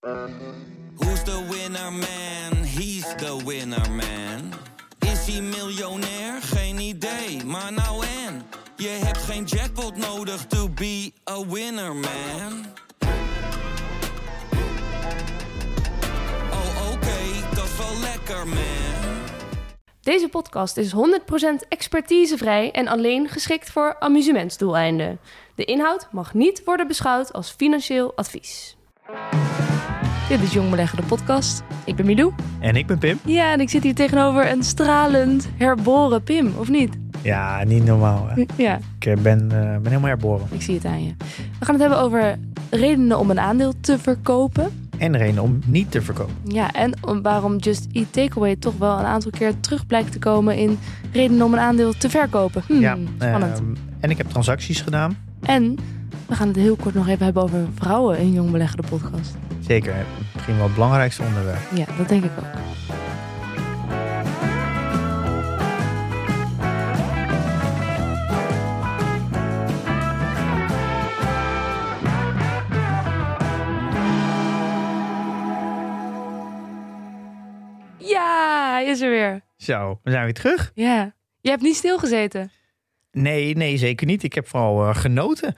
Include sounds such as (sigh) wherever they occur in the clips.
Who's the winner man? He's the winner man. Is hij miljonair? Geen idee, maar nou en. Je hebt geen jackpot nodig to be a winner man. Oh oké, dat is wel lekker man. Deze podcast is 100% expertisevrij en alleen geschikt voor amusementsdoeleinden. De inhoud mag niet worden beschouwd als financieel advies. Dit is Jong Beleggen, de podcast. Ik ben Milou. En ik ben Pim. Ja, en ik zit hier tegenover een stralend herboren Pim, of niet? Ja, niet normaal. hè. Ja, Ik eh, ben, eh, ben helemaal herboren. ik zie het aan je. We gaan het hebben over redenen om een aandeel te verkopen. En reden om niet te verkopen. Ja, en om- waarom Just Eat Takeaway toch wel een aantal keer terug blijkt te komen in redenen om een aandeel te verkopen. Hmm, ja, spannend. ehm, en ik heb transacties gedaan. En we gaan het heel kort nog even hebben over vrouwen in Jong Beleggen, de podcast. Zeker, misschien wel het belangrijkste onderwerp. Ja, dat denk ik ook. Ja, hij is er weer. Zo, we zijn weer terug. Ja. Je hebt niet stilgezeten. Nee, nee, zeker niet. Ik heb vooral eh, genoten.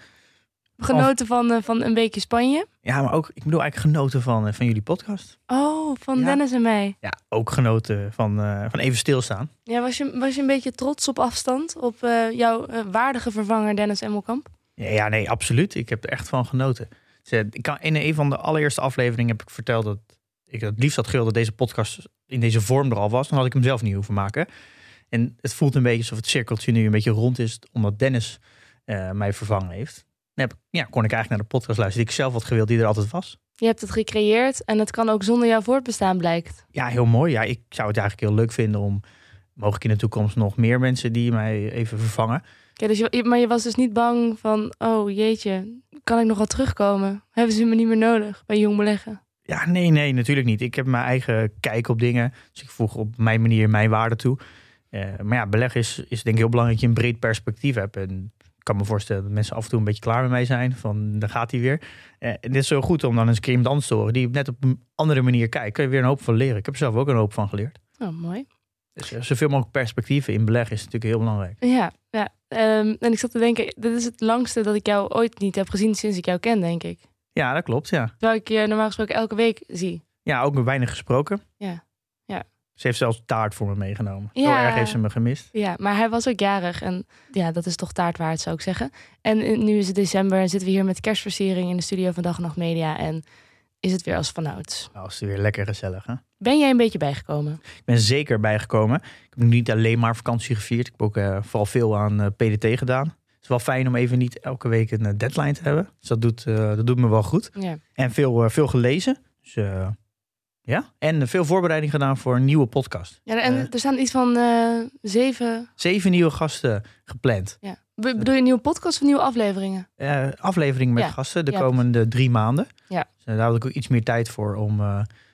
Genoten van, eh, van een weekje Spanje. Ja, maar ook, ik bedoel eigenlijk genoten van, eh, van jullie podcast. Oh, van Ja. Dennis en mij. Ja, ook genoten van, eh, van even stilstaan. Ja, was je, was je een beetje trots op afstand op jouw waardige vervanger Dennis Emmelkamp? Ja, ja, nee, absoluut. Ik heb er echt van genoten. Dus, ik kan, in een van de allereerste afleveringen heb ik verteld dat ik het liefst had gewild dat deze podcast in deze vorm er al was. Dan had ik hem zelf niet hoeven maken. En het voelt een beetje alsof het cirkeltje nu een beetje rond is, omdat Dennis mij vervangen heeft. Ja, kon ik eigenlijk naar de podcast luisteren die ik zelf had gewild, die er altijd was. Je hebt het gecreëerd en het kan ook zonder jouw voortbestaan blijkt. Ja, heel mooi. Ja, ik zou het eigenlijk heel leuk vinden om mogelijk in de toekomst nog meer mensen die mij even vervangen. Ja, dus je, maar je was dus niet bang van, oh jeetje, kan ik nog wel terugkomen? Hebben ze me niet meer nodig bij Jong Beleggen? Ja, nee, nee, natuurlijk niet. Ik heb mijn eigen kijk op dingen. Dus ik voeg op mijn manier mijn waarde toe. Eh, maar ja, beleggen is, is denk ik heel belangrijk dat je een breed perspectief hebt. En ik kan me voorstellen dat mensen af en toe een beetje klaar met mij zijn. Van, daar gaat hij weer. Eh, en dit is zo goed om dan eens een keer iemand anders te horen... die net op een andere manier kijkt. Kun je weer een hoop van leren. Ik heb er zelf ook een hoop van geleerd. Oh, mooi. Dus eh, zoveel mogelijk perspectieven in beleggen is natuurlijk heel belangrijk. Ja, ja. Ehm, en ik zat te denken, dit is het langste dat ik jou ooit niet heb gezien sinds ik jou ken, denk ik. Ja, dat klopt, ja. Terwijl ik je normaal gesproken elke week zie. Ja, ook met weinig gesproken. Ja. Ze heeft zelfs taart voor me meegenomen. Zo Ja. erg heeft ze me gemist. Ja, maar hij was ook jarig en ja, dat is toch taart waard, zou ik zeggen. En nu is het december en zitten we hier met kerstversiering in de studio van Dag en Nacht Media en is het weer als vanouds. Nou, is weer lekker gezellig, hè? Ben jij een beetje bijgekomen? Ik ben zeker bijgekomen. Ik heb niet alleen maar vakantie gevierd. Ik heb ook eh, vooral veel aan eh, PDT gedaan. Het is wel fijn om even niet elke week een eh, deadline te hebben. Dus dat doet, dat doet me wel goed. Ja. En veel, veel gelezen. Dus, ja. En veel voorbereiding gedaan voor een nieuwe podcast. ja en Eh. er staan iets van eh, zeven. Zeven nieuwe gasten gepland. Ja. Be- bedoel je een nieuwe podcast of nieuwe afleveringen? Eh, aflevering met Ja. gasten de Ja, komende drie maanden. Ja. Dus, daar had ik ook iets meer tijd voor om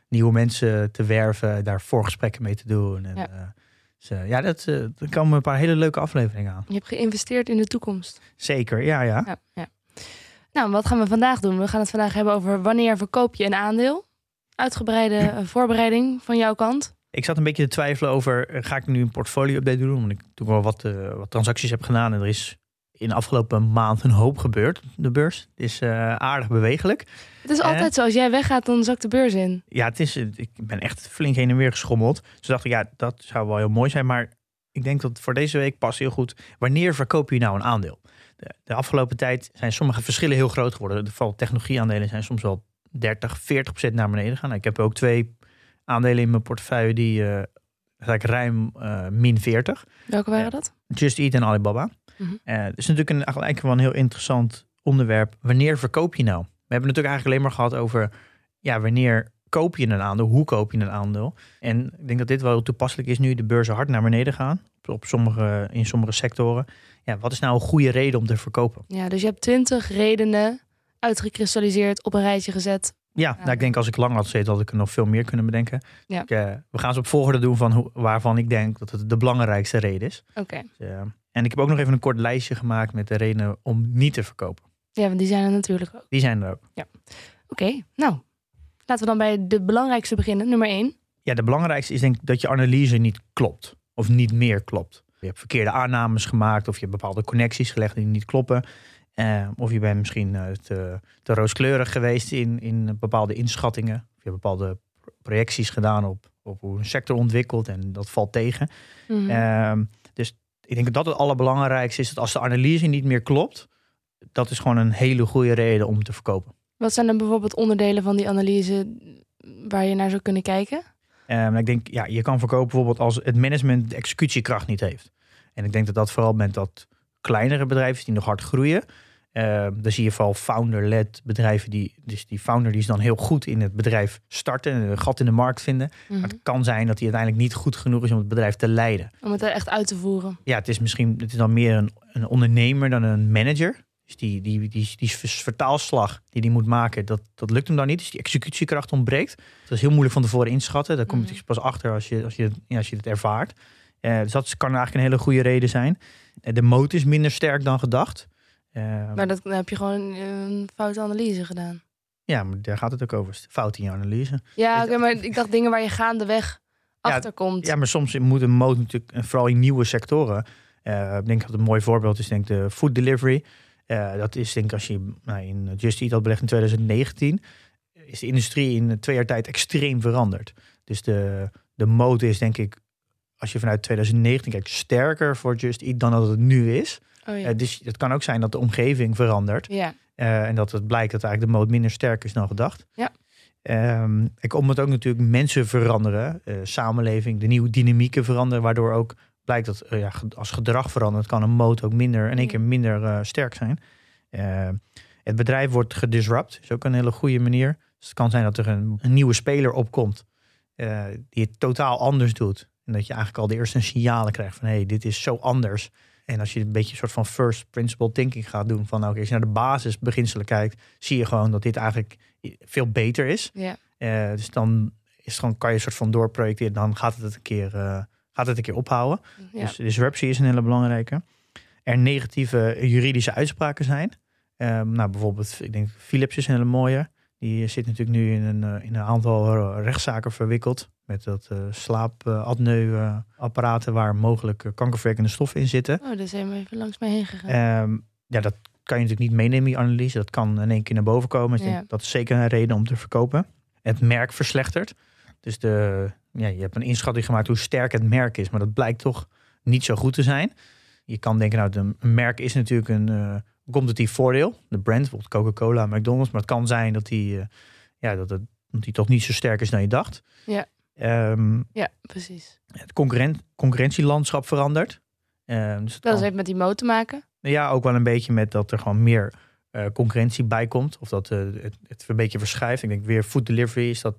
nieuwe mensen te werven. Daar voorgesprekken mee te doen. En, Ja. dus, ja, dat, er komen een paar hele leuke afleveringen aan. Je hebt geïnvesteerd in de toekomst. Zeker, ja, ja. Ja, ja. Nou, wat gaan we vandaag doen? We gaan het vandaag hebben over wanneer verkoop je een aandeel. Uitgebreide eh, voorbereiding van jouw kant. Ik zat een beetje te twijfelen over, eh, ga ik nu een portfolio-update doen? Omdat ik toen wel wat, eh, wat transacties heb gedaan. En er is in de afgelopen maand een hoop gebeurd. De beurs Het is aardig bewegelijk. Het is altijd zo, als jij weggaat, dan zakt de beurs in. Ja, het is, ik ben echt flink heen en weer geschommeld. Dus dacht ik, ja, dat zou wel heel mooi zijn. Maar ik denk dat voor deze week past heel goed. Wanneer verkoop je nou een aandeel? De, de afgelopen tijd zijn sommige verschillen heel groot geworden. Vooral technologieaandelen zijn soms wel 30, 40 procent naar beneden gaan. Ik heb ook twee aandelen in mijn portefeuille die eh eigenlijk ruim eh, min 40. Welke waren dat? Just Eat en Alibaba. Mhm. Eh, het is natuurlijk een, eigenlijk wel een heel interessant onderwerp. Wanneer verkoop je nou? We hebben natuurlijk eigenlijk alleen maar gehad over... ja, wanneer koop je een aandeel? Hoe koop je een aandeel? En ik denk dat dit wel toepasselijk is nu de beurzen hard naar beneden gaan. Op sommige, in sommige sectoren. Ja, wat is nou een goede reden om te verkopen? Ja, dus je hebt twintig redenen uitgekristalliseerd, op een rijtje gezet. Ja, nou, ik denk als ik lang had gezeten had ik er nog veel meer kunnen bedenken. Ja. Ik, eh, we gaan ze op volgorde doen van hoe, waarvan ik denk dat het de belangrijkste reden is. Oké. Dus, eh, en ik heb ook nog even een kort lijstje gemaakt met de redenen om niet te verkopen. Ja, want die zijn er natuurlijk ook. Die zijn er ook. Oké, nou, Laten we dan bij de belangrijkste beginnen, nummer één. Ja, de belangrijkste is denk ik dat je analyse niet klopt. Of niet meer klopt. Je hebt verkeerde aannames gemaakt of je hebt bepaalde connecties gelegd die niet kloppen. Uh, of je bent misschien uh, te, te, rooskleurig geweest in, in bepaalde inschattingen. Of je hebt bepaalde projecties gedaan op, op hoe een sector ontwikkelt en dat valt tegen. Mm -hmm. uh, dus ik denk dat het allerbelangrijkste is. Dat als de analyse niet meer klopt, dat is gewoon een hele goede reden om te verkopen. Wat zijn dan bijvoorbeeld onderdelen van die analyse waar je naar zou kunnen kijken? Um, ik denk, ja, je kan verkopen bijvoorbeeld als het management de executiekracht niet heeft. En ik denk dat dat vooral met dat kleinere bedrijven die nog hard groeien. Uh, dan zie je vooral founder-led bedrijven die, dus die founder die is dan heel goed in het bedrijf starten en een gat in de markt vinden. Mhm. Maar het kan zijn dat hij uiteindelijk niet goed genoeg is om het bedrijf te leiden. Om het er echt uit te voeren. Ja, het is misschien het is dan meer een, een ondernemer dan een manager. Dus die, die, die, die vertaalslag die hij moet maken, dat, dat lukt hem dan niet. Dus die executiekracht ontbreekt. Dat is heel moeilijk van tevoren inschatten. Daar kom je Mhm. pas achter als je, als je, ja, als je het ervaart. Eh, dus dat kan eigenlijk een hele goede reden zijn. Eh, de moot is minder sterk dan gedacht. Eh, Maar dat, dan heb je gewoon een foute analyse gedaan. Ja, maar daar gaat het ook over. Fout in je analyse. Ja, oké, maar ik dacht dingen waar je gaandeweg (laughs) Ja, achter komt. Ja, maar soms moet een moot natuurlijk, en vooral in nieuwe sectoren. eh, ik denk dat een mooi voorbeeld is, denk de food delivery. Eh, dat is denk ik als je nou, in Just Eat had belegd in 2019, is de industrie in twee jaar tijd extreem veranderd. Dus de, de moot is denk ik, als je vanuit 2019 kijkt, sterker voor Just Eat dan dat het nu is. Oh, ja. Eh, dus het kan ook zijn dat de omgeving verandert. ja. Eh, en dat het blijkt dat eigenlijk de moot minder sterk is dan gedacht. Ja. Ehm, ik omdat ook natuurlijk mensen veranderen, eh, samenleving, de nieuwe dynamieken veranderen, waardoor ook blijkt dat ja, als gedrag verandert, kan een moot ook minder in één keer minder sterk zijn. Het bedrijf wordt gedisrupt, is ook een hele goede manier. Dus het kan zijn dat er een, een nieuwe speler opkomt die het totaal anders doet. En dat je eigenlijk al de eerste signalen krijgt van hé, hey, dit is zo anders. En als je een beetje een soort van first principle thinking gaat doen, van nou, oké, als je naar de basisbeginselen kijkt, zie je gewoon dat dit eigenlijk veel beter is. ja. Eh, dus dan is het gewoon, kan je een soort van doorprojecteren, dan gaat het een keer, eh, gaat het een keer ophouden. ja. Dus disruptie is een hele belangrijke. Er negatieve juridische uitspraken zijn. Ehm, nou, bijvoorbeeld, ik denk Philips is een hele mooie. Die zit natuurlijk nu in een, eh, in een aantal rechtszaken verwikkeld. Met dat uh, slaapapneu-apparaten waar mogelijk eh, kankerverwekkende stoffen in zitten. Oh, daar zijn we even langs mij heen gegaan. Ehm, ja, dat kan je natuurlijk niet meenemen in je analyse. Dat kan in één keer naar boven komen. Dus ik Ja. denk, dat is zeker een reden om te verkopen. Het merk verslechtert. Dus de, ja, je hebt een inschatting gemaakt hoe sterk het merk is. Maar dat blijkt toch niet zo goed te zijn. Je kan denken, nou, een merk is natuurlijk een eh, competitief voordeel. De brand, bijvoorbeeld Coca-Cola, McDonald's. Maar het kan zijn dat die, ja, dat, het, dat die toch niet zo sterk is dan je dacht. Ja. Ehm, ja, precies. het concurrent, concurrentielandschap verandert. Ehm, dus Dat kan- heeft met die moot te maken. ja, ook wel een beetje met dat er gewoon meer eh, concurrentie bij komt. Of dat eh, het, het een beetje verschuift. Ik denk weer food delivery is dat.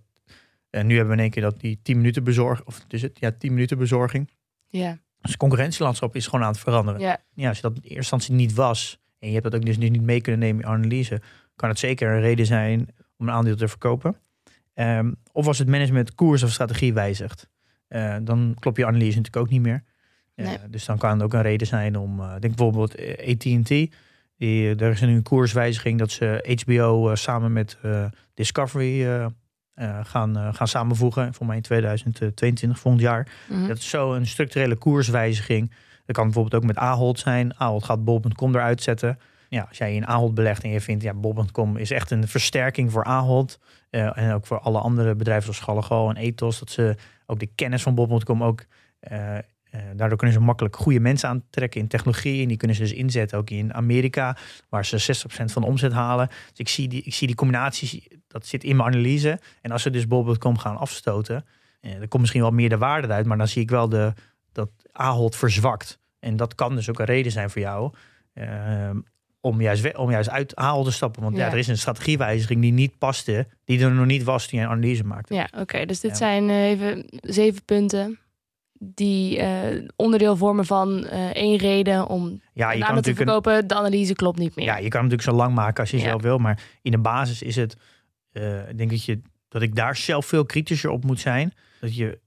En nu hebben we in één keer dat die 10 minuten bezorging. Of is het? Ja, 10 minuten bezorging. Ja, Dus het concurrentielandschap is gewoon aan het veranderen. ja. Ja, als je dat in eerste instantie niet was. En je hebt dat ook dus niet mee kunnen nemen in je analyse. Kan het zeker een reden zijn om een aandeel te verkopen. Ehm, of als het management koers of strategie wijzigt. eh, dan klopt je analyse natuurlijk ook niet meer. Eh, Nee. Dus dan kan het ook een reden zijn om, eh, denk bijvoorbeeld AT&T. Er is nu een koerswijziging dat ze HBO samen met Discovery gaan, gaan samenvoegen. Voor mij in 2022, volgend jaar. Mhm. Dat is zo een structurele koerswijziging. Dat kan bijvoorbeeld ook met Ahold zijn. Ahold gaat bol.com eruit zetten. Ja, als jij in Ahold belegt en je vindt, ja, bol.com is echt een versterking voor Ahold. eh, en ook voor alle andere bedrijven zoals Gallego en Ethos. Dat ze ook de kennis van bol.com ook... eh, eh, daardoor kunnen ze makkelijk goede mensen aantrekken in technologie. En die kunnen ze dus inzetten ook in Amerika, waar ze 60% van de omzet halen. Dus ik zie die, ik zie die combinatie, dat zit in mijn analyse. En als ze dus bol.com gaan afstoten, er komt misschien wel meer de waarde uit. Maar dan zie ik wel de, dat Ahold verzwakt. En dat kan dus ook een reden zijn voor jou. eh, om, juist, om juist uit te stappen. Want ja. Ja. er is een strategiewijziging die niet paste. Die er nog niet was toen je een analyse maakte. Ja, oké. Dus dit Ja. zijn eh, even zeven punten die eh, onderdeel vormen van eh, één reden om Ja, je kan te een, verkopen. De analyse klopt niet meer. Ja, je kan natuurlijk zo lang maken als je Ja. zelf wil. Maar in de basis is het, ik denk dat, je, dat ik daar zelf veel kritischer op moet zijn. Dat je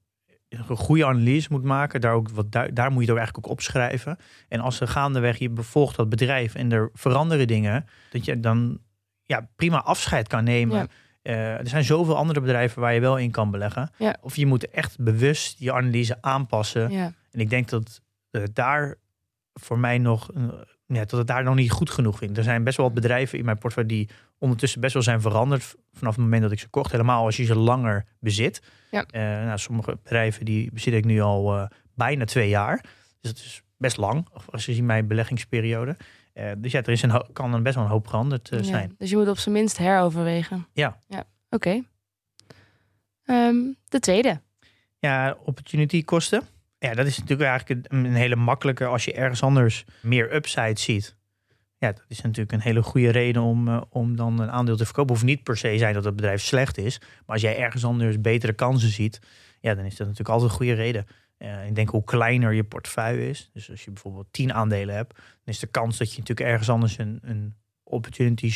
een goede analyse moet maken. Daar, ook wat, daar, daar moet je het ook eigenlijk ook opschrijven. En als er gaandeweg je bevolgt dat bedrijf en er veranderen dingen. Dat je dan ja, prima afscheid kan nemen. Ja. Eh, er zijn zoveel andere bedrijven waar je wel in kan beleggen. Ja. Of je moet echt bewust je analyse aanpassen. Ja. En ik denk dat daar voor mij nog, eh, ja, dat het daar nog niet goed genoeg vind. Er zijn best wel wat bedrijven in mijn portfolio die ondertussen best wel zijn veranderd vanaf het moment dat ik ze kocht. Helemaal als je ze langer bezit. Ja. Eh, nou, sommige bedrijven die bezit ik nu al eh, bijna twee jaar. Dus dat is best lang, als je ziet mijn beleggingsperiode. Eh, dus ja, er is een, kan dan best wel een hoop veranderd Ja, zijn. Dus je moet op zijn minst heroverwegen. Ja. Ja, oké. Ehm, de tweede. Ja, opportunity kosten. Ja, dat is natuurlijk eigenlijk een, een hele makkelijke als je ergens anders meer upside ziet. Ja, dat is natuurlijk een hele goede reden om, eh, om dan een aandeel te verkopen. Hoeft niet per se zijn dat het bedrijf slecht is. Maar als jij ergens anders betere kansen ziet, ja, dan is dat natuurlijk altijd een goede reden. Eh, ik denk hoe kleiner je portefeuille is. Dus als je bijvoorbeeld 10 aandelen hebt, dan is de kans dat je natuurlijk ergens anders een, een opportunity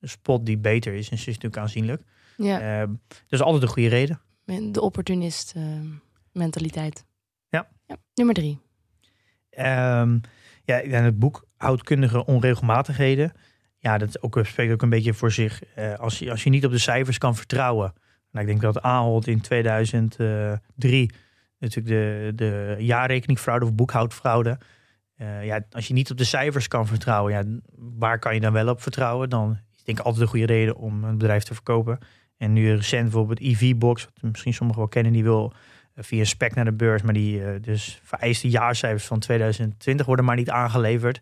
spot die beter is, is natuurlijk aanzienlijk. Ja, Eh, dat is altijd een goede reden. de opportunist ehm, mentaliteit. Ja. ja. Nummer drie. Ehm, ja, en het boek Houdkundige Onregelmatigheden. Ja, dat ook, spreekt ook een beetje voor zich. Eh, als, je, als je niet op de cijfers kan vertrouwen. Nou, ik denk dat Ahold in 2003 natuurlijk de, de jaarrekeningfraude of boekhoudfraude. eh, ja, als je niet op de cijfers kan vertrouwen, ja, waar kan je dan wel op vertrouwen? Dan is denk ik altijd een goede reden om een bedrijf te verkopen. En nu recent bijvoorbeeld EV-box, wat misschien sommigen wel kennen, die wil eh, via spec naar de beurs, maar die dus vereiste jaarcijfers van 2020 worden maar niet aangeleverd.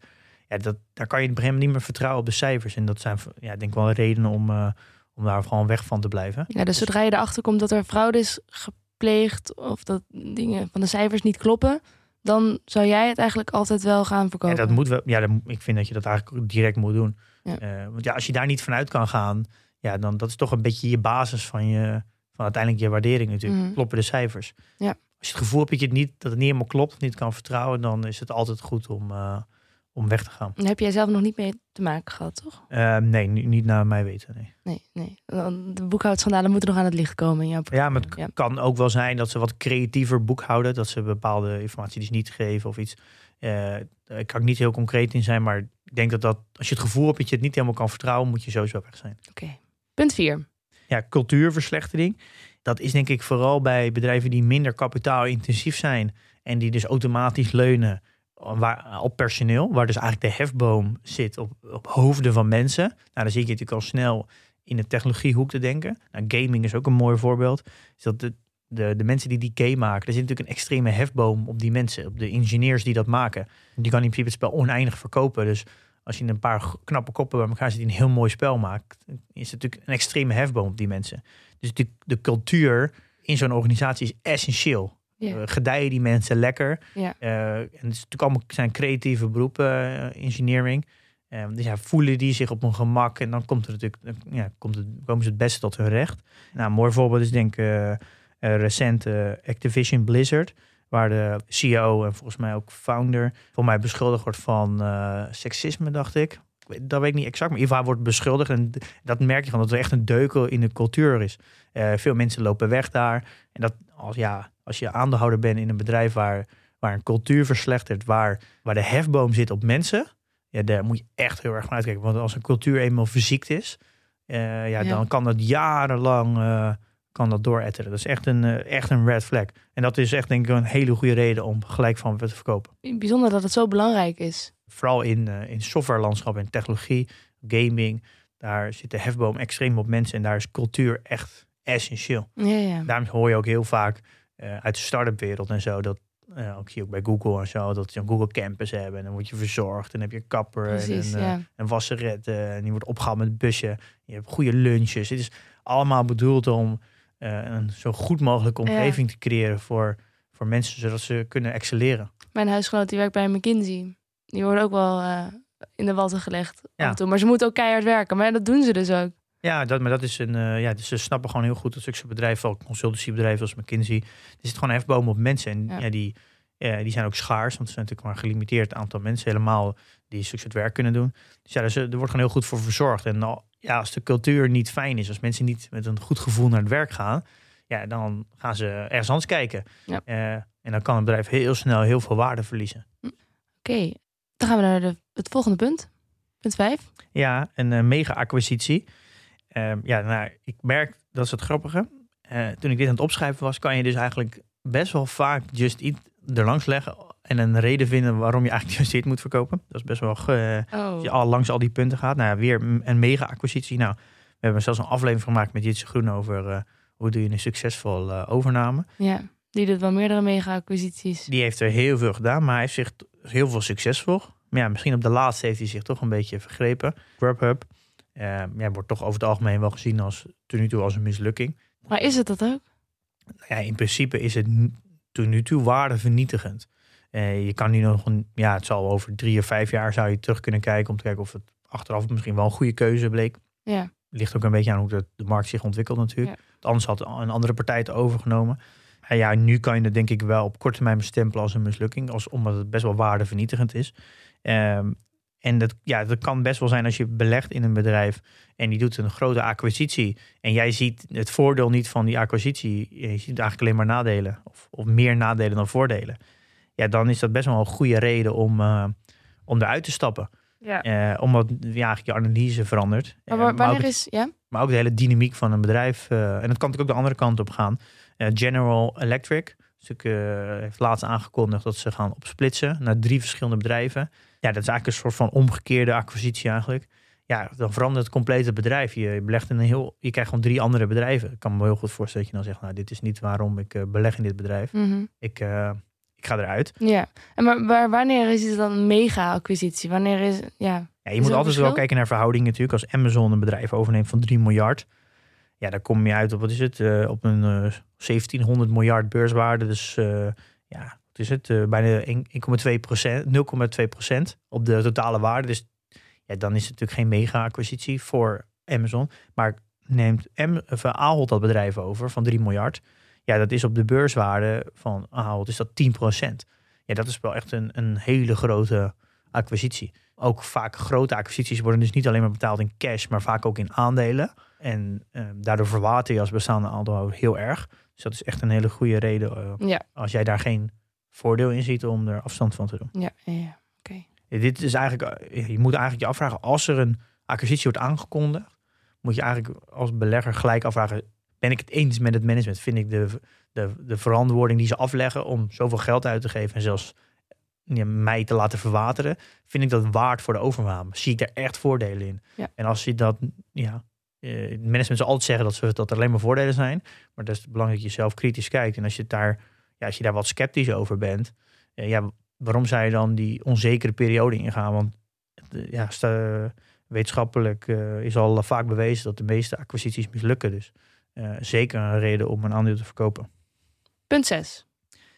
Ja, dat, daar kan je op een gegeven moment niet meer vertrouwen op de cijfers. En dat zijn ja, denk ik wel redenen om, eh, om daar gewoon weg van te blijven. Ja, dus zodra je erachter komt dat er fraude is gepleegd of dat dingen van de cijfers niet kloppen, dan zou jij het eigenlijk altijd wel gaan En verkopen. dat moet wel, ja, dat, ik vind dat je dat eigenlijk direct moet doen. Ja. Eh, want ja, als je daar niet vanuit kan gaan, ja, dan dat is toch een beetje je basis van je, van uiteindelijk je waardering natuurlijk. Mhm. Kloppen de cijfers. Ja. Als je het gevoel hebt dat je het niet, dat het niet helemaal klopt, niet kan vertrouwen, dan is het altijd goed om, eh, om weg te gaan. Daar heb jij zelf nog niet mee te maken gehad, toch? Eh, nee, niet naar mij weten. Nee. Nee, nee. De boekhoudschandalen moeten nog aan het licht komen in jouw Ja, maar het kan ook wel zijn dat ze wat creatiever boekhouden. Dat ze bepaalde informatie dus niet geven of iets. Daar kan ik niet heel concreet in zijn, maar ik denk dat, dat als je het gevoel hebt dat je het niet helemaal kan vertrouwen, moet je sowieso weg zijn. Oké. Punt 4. Ja, cultuurverslechtering. Dat is denk ik vooral bij bedrijven die minder kapitaalintensief zijn en die dus automatisch leunen op personeel, waar dus eigenlijk de hefboom zit op, op hoofden van mensen. Nou, dan zie je natuurlijk al snel in de technologiehoek te denken. Nou, gaming is ook een mooi voorbeeld. Is dat de, de, de mensen die die game maken, er zit natuurlijk een extreme hefboom op die mensen, op de ingenieurs die dat maken. Die kan in principe het spel oneindig verkopen. Dus als je een paar knappe koppen bij elkaar zit die een heel mooi spel maakt, is het natuurlijk een extreme hefboom op die mensen. Dus de cultuur in zo'n organisatie is essentieel. Eh, gedijen die mensen lekker. Eh, en het is natuurlijk allemaal zijn creatieve beroepen, eh, engineering. Eh, dus ja, voelen die zich op hun gemak en dan komt er natuurlijk, ja, komt het, komen ze het beste tot hun recht. Nou, een mooi voorbeeld is denk ik recent eh, Activision Blizzard, waar de CEO en volgens mij ook founder voor mij beschuldigd wordt van seksisme, dacht ik. Dat weet ik niet exact, maar hij wordt beschuldigd. En dat merk je van dat er echt een deukel in de cultuur is. Veel mensen lopen weg daar. En dat als, ja, als je aandeelhouder bent in een bedrijf waar, waar een cultuur verslechtert, waar, waar de hefboom zit op mensen, ja, daar moet je echt heel erg van uitkijken. Want als een cultuur eenmaal verziekt is, eh, ja, Ja. dan kan dat jarenlang eh, kan dat dooretteren. Dat is echt een, eh, echt een red flag. En dat is echt denk ik een hele goede reden om gelijk van te verkopen. Bijzonder dat het zo belangrijk is. Vooral in, in softwarelandschap en technologie, gaming, daar zit de hefboom extreem op mensen en daar is cultuur echt essentieel. Ja, ja. Daarom hoor je ook heel vaak eh, uit de start-up wereld en zo, dat eh, ook je ook bij Google en zo, dat ze een Google Campus hebben en dan word je verzorgd en dan heb je een kapper Precies, en een, eh, ja. een wasseret en die wordt opgehaald met het busje. Je hebt goede lunches. Het is allemaal bedoeld om een zo goed mogelijke omgeving te creëren voor, voor mensen, zodat ze kunnen excelleren. Mijn huisgenoot die werkt bij McKinsey. Die worden ook wel in de watten gelegd Ja. af en toe. Maar ze moeten ook keihard werken. Maar dat doen ze dus ook. Ja, dat, maar dat is een. eh, ja, dus ze snappen gewoon heel goed dat zulke bedrijven, ook consultancybedrijven als McKinsey, er zit gewoon een hefboom op mensen. En Ja. ja. die, eh, die zijn ook schaars, want er zijn natuurlijk maar een gelimiteerd aantal mensen helemaal die zulke soort werk kunnen doen. Dus ja, dus, eh, er wordt gewoon heel goed voor verzorgd. En ja, als de cultuur niet fijn is, als mensen niet met een goed gevoel naar het werk gaan, ja, dan gaan ze ergens anders kijken. Ja. Eh, en dan kan een bedrijf heel snel heel veel waarde verliezen. Oké, dan gaan we naar de, het volgende punt. Punt 5. Ja, een mega-acquisitie. Ehm, ja, nou, ik merk, dat is het grappige. Eh, toen ik dit aan het opschrijven was, kan je dus eigenlijk best wel vaak Just Eat er langs leggen en een reden vinden waarom je eigenlijk (laughs) Just Eat moet verkopen. Dat is best wel, ge- Oh. als je al langs al die punten gaat. Nou ja, weer een mega acquisitie. Nou, we hebben zelfs een aflevering gemaakt met Jitse Groen over eh, hoe doe je een succesvol eh, overname. Ja, die doet wel meerdere mega-acquisities. Die heeft er heel veel gedaan, maar hij heeft zich heel veel succesvol. Maar ja, misschien op de laatste heeft hij zich toch een beetje vergrepen. Grubhub eh, ja, wordt toch over het algemeen wel gezien als tot nu toe als een mislukking. Maar is het dat ook? Ja, in principe is het tot nu toe waardevernietigend. Eh, je kan nu nog een, ja, het zal over drie of vijf jaar zou je terug kunnen kijken om te kijken of het achteraf misschien wel een goede keuze bleek. Ja. Ligt ook een beetje aan hoe de, de markt zich ontwikkelt natuurlijk. Anders had een andere partij het overgenomen. En ja, nu kan je het denk ik wel op korte termijn bestempelen als een mislukking. Als, omdat het best wel waardevernietigend is. Ehm, en dat, ja, dat kan best wel zijn als je belegt in een bedrijf en die doet een grote acquisitie. En jij ziet het voordeel niet van die acquisitie. Je ziet eigenlijk alleen maar nadelen. Of, of meer nadelen dan voordelen. Ja, dan is dat best wel een goede reden om, eh, om eruit te stappen. ja. Eh, omdat ja, eigenlijk je analyse verandert. Maar Eh, wanneer ook- is... Ja? maar ook de hele dynamiek van een bedrijf. en dat kan natuurlijk ook de andere kant op gaan. General Electric stuk, eh, heeft laatst aangekondigd dat ze gaan opsplitsen naar drie verschillende bedrijven. Ja, dat is eigenlijk een soort van omgekeerde acquisitie eigenlijk. Ja, dan verandert het complete bedrijf. Je belegt in een heel, je krijgt gewoon drie andere bedrijven. Ik kan me heel goed voorstellen dat je dan zegt, nou, dit is niet waarom ik eh, beleg in dit bedrijf. Mhm. Ik, eh, ik ga eruit. Ja. En maar, waar- wanneer is het dan een mega-acquisitie? Wanneer is... Ja. Ja, je moet altijd wel kijken naar verhoudingen natuurlijk. Als Amazon een bedrijf overneemt van 3 miljard. Ja, dan kom je uit op, wat is het? eh, op een eh 1700 miljard beurswaarde. Dus ja, is het? Eh, bijna 1,2 procent, 0,2 procent op de totale waarde. Dus ja, dan is het natuurlijk geen mega-acquisitie voor Amazon. Maar neemt of, eh, Ahold dat bedrijf over van 3 miljard. Ja, dat is op de beurswaarde van Ahold is dat 10 procent. Ja, dat is wel echt een, een hele grote acquisitie. Ook vaak grote acquisities worden dus niet alleen maar betaald in cash, maar vaak ook in aandelen. En eh, daardoor verwater je als bestaande aandeelhouder heel erg. Dus dat is echt een hele goede reden eh, Ja. als jij daar geen voordeel in ziet om er afstand van te doen. Ja. ja, ja. Ja, dit is eigenlijk, eh, je moet eigenlijk je afvragen, als er een acquisitie wordt aangekondigd, moet je eigenlijk als belegger gelijk afvragen, ben ik het eens met het management? Vind ik de, de, de verantwoording die ze afleggen om zoveel geld uit te geven en zelfs ja, mij te laten verwateren, vind ik dat waard voor de overname? Zie ik daar echt voordelen in? Ja. En als je dat, ja, eh, het management zal altijd zeggen dat, ze, dat er alleen maar voordelen zijn, maar dat is belangrijk dat je zelf kritisch kijkt. En als je daar, ja, als je daar wat sceptisch over bent, eh, ja, waarom zou je dan die onzekere periode ingaan? Want eh, ja, wetenschappelijk eh, is al vaak bewezen dat de meeste acquisities mislukken. Dus zeker een reden om een aandeel te verkopen. Punt 6.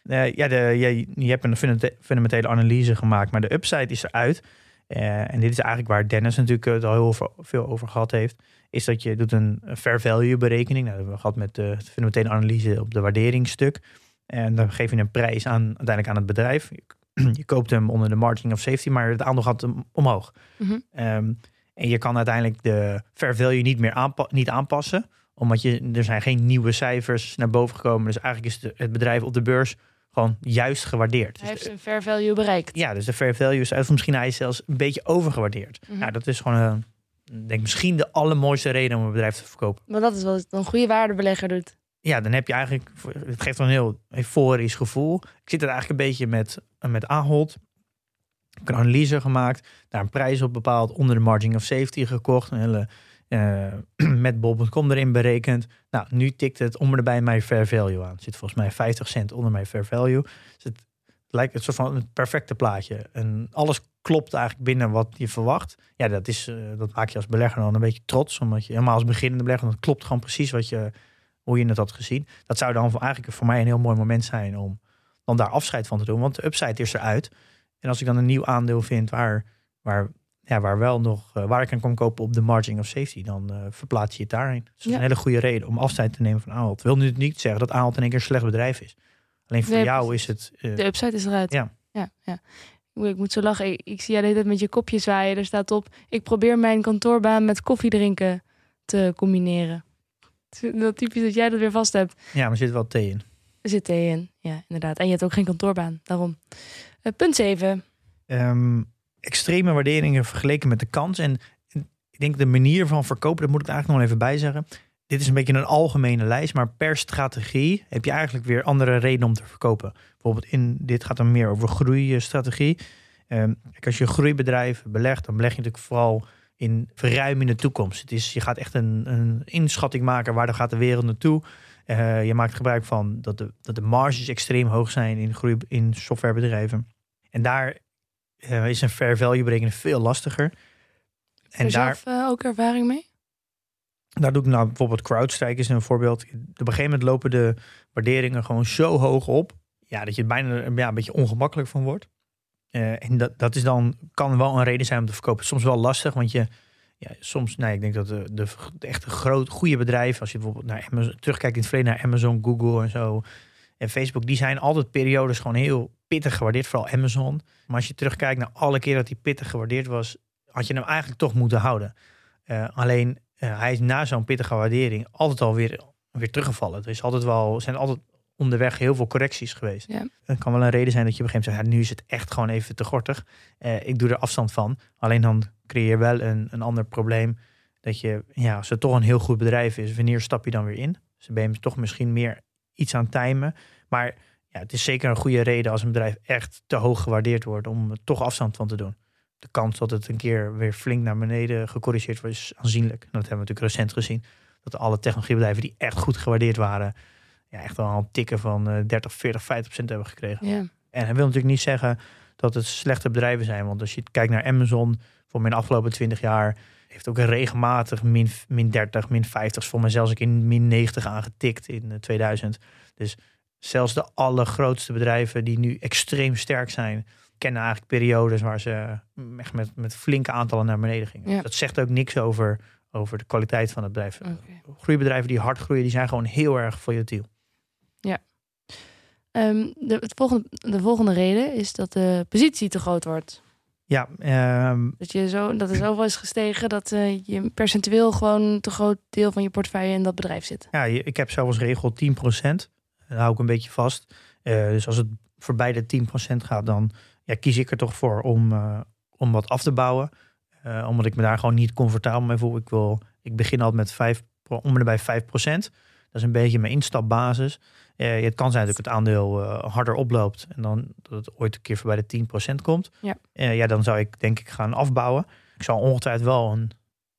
Eh, ja, de, je, je hebt een fundamente- fundamentele analyse gemaakt, maar de upside is eruit. En dit is eigenlijk waar Dennis natuurlijk het al heel veel- veel over gehad heeft. Is dat je doet een fair value berekening. Nou, dat hebben we gehad met de fundamentele analyse op de waarderingsstuk. En dan geef je een prijs aan, uiteindelijk aan het bedrijf. Je, (clears throat) koopt hem onder de margin of safety, maar het aandeel gaat omhoog. Mhm. Ehm, en je kan uiteindelijk de fair value niet meer aanpa- niet aanpassen. Omdat je, er zijn geen nieuwe cijfers naar boven gekomen. Dus eigenlijk is de- het bedrijf op de beurs gewoon juist gewaardeerd. Hij Dus heeft zijn fair value bereikt. ja, dus de fair value is of misschien hij is zelfs een beetje overgewaardeerd. Mhm. Nou, dat is gewoon een, ik denk misschien de allermooiste reden om een bedrijf te verkopen. Maar dat is wat een goede waardebelegger doet. Ja, dan heb je eigenlijk, het geeft een heel euforisch gevoel. Ik zit er eigenlijk een beetje met, met Ahold. Ik heb een analyse gemaakt, daar een prijs op bepaald, onder de margin of safety gekocht. Een hele, eh, (clears throat) met bol.com erin berekend. Nou, nu tikt het om erbij mijn fair value aan. Het zit volgens mij 50 cent onder mijn fair value. Dus het lijkt een soort van het perfecte plaatje. En alles klopt eigenlijk binnen wat je verwacht. Ja, dat, is, eh, dat maak je als belegger dan een beetje trots. Omdat je helemaal als beginnende belegger, dat klopt gewoon precies wat je, hoe je het had gezien. Dat zou dan eigenlijk voor mij een heel mooi moment zijn om dan daar afscheid van te doen. Want de upside is eruit. En als ik dan een nieuw aandeel vind waar, waar, ja, waar wel nog, eh, waar ik aan kan kopen op de margin of safety, dan eh, verplaats je het daarheen. Dus dat is Ja. een hele goede reden om afscheid te nemen van Ahold. Wil nu niet zeggen dat Ahold in één keer een slecht bedrijf is. Alleen voor Nee, jou is het. eh, De upside is eruit. Ja. ja, ja. Ik moet zo lachen. Ik, ik zie jij de hele tijd met je kopje zwaaien. Er staat op. Ik probeer mijn kantoorbaan met koffie drinken te combineren. Wel typisch dat jij dat weer vast hebt. ja, maar er zit wel thee in. Er zit thee in. Ja, inderdaad. En je hebt ook geen kantoorbaan. Daarom. Eh, punt 7. Ehm, extreme waarderingen vergeleken met de kans. En ik denk de manier van verkopen, dat moet ik eigenlijk nog even bij zeggen. Dit is een beetje een algemene lijst, maar per strategie heb je eigenlijk weer andere redenen om te verkopen. Bijvoorbeeld in dit gaat dan meer over groeistrategie. Um, als je groeibedrijf belegt, dan beleg je natuurlijk vooral in verruim in de toekomst. Het is, je gaat echt een, een inschatting maken waar gaat de wereld naartoe. Uh, je maakt gebruik van dat de, dat de marges extreem hoog zijn in, groei, in softwarebedrijven. En daar uh, is een fair value berekenen veel lastiger. En daar zelf, uh, ook ervaring mee? Daar doe ik nou bijvoorbeeld CrowdStrike is een voorbeeld. Op een gegeven moment lopen de waarderingen gewoon zo hoog op. Ja, dat je er bijna ja, een beetje ongemakkelijk van wordt. Uh, en dat, dat is dan, kan wel een reden zijn om te verkopen. Soms wel lastig, want je, ja, soms, nee, ik denk dat de, de, echte groot, goede bedrijven, als je bijvoorbeeld naar terugkijkt in het verleden naar Amazon, Google en zo, en Facebook, die zijn altijd periodes gewoon heel pittig gewaardeerd, vooral Amazon. Maar als je terugkijkt naar alle keer dat die pittig gewaardeerd was, had je hem eigenlijk toch moeten houden. Uh, alleen uh, hij is na zo'n pittige waardering altijd alweer weer teruggevallen. Er is altijd wel, zijn altijd onderweg heel veel correcties geweest. Ja. Het kan wel een reden zijn dat je op een gegeven moment zegt, ja, nu is het echt gewoon even te gortig. Uh, ik doe er afstand van. Alleen dan creëer je wel een, een ander probleem. Dat je, ja, als het toch een heel goed bedrijf is, wanneer stap je dan weer in? Dus ben je toch misschien meer iets aan timen. Maar ja, het is zeker een goede reden als een bedrijf echt te hoog gewaardeerd wordt om er toch afstand van te doen. De kans dat het een keer weer flink naar beneden gecorrigeerd wordt is aanzienlijk. dat hebben we natuurlijk recent gezien. Dat alle technologiebedrijven die echt goed gewaardeerd waren, ja, echt wel een tikken van 30, 40, 50 procent hebben gekregen. Ja. En hij wil natuurlijk niet zeggen dat het slechte bedrijven zijn. Want als je kijkt naar Amazon, voor mijn afgelopen 20 jaar, heeft ook regelmatig min, min 30, min 50, voor mij zelfs ik in min 90 aangetikt in 2000. Dus zelfs de allergrootste bedrijven die nu extreem sterk zijn, kennen eigenlijk periodes waar ze echt met, met flinke aantallen naar beneden gingen. Ja. Dat zegt ook niks over, over de kwaliteit van het bedrijf. Okay. Groeibedrijven die hard groeien, die zijn gewoon heel erg volatiel. Um, de, het volgende, de volgende reden is dat de positie te groot wordt. Ja, um... dat, je zo, dat er zoveel is gestegen dat uh, je percentueel gewoon een te groot deel van je portefeuille in dat bedrijf zit. Ja, ik heb zelfs regel 10%. Daar hou ik een beetje vast. Uh, dus als het voorbij de 10% gaat, dan ja, kies ik er toch voor om, uh, om wat af te bouwen. omdat ik me daar gewoon niet comfortabel mee voel. Ik, wil, ik begin altijd met 5, om en bij 5%. Dat is een beetje mijn instapbasis. Uh, het kan zijn dat het aandeel uh, harder oploopt en dan dat het ooit een keer voorbij de 10% komt. Ja. Uh, ja, dan zou ik denk ik gaan afbouwen. Ik zal ongetwijfeld wel een,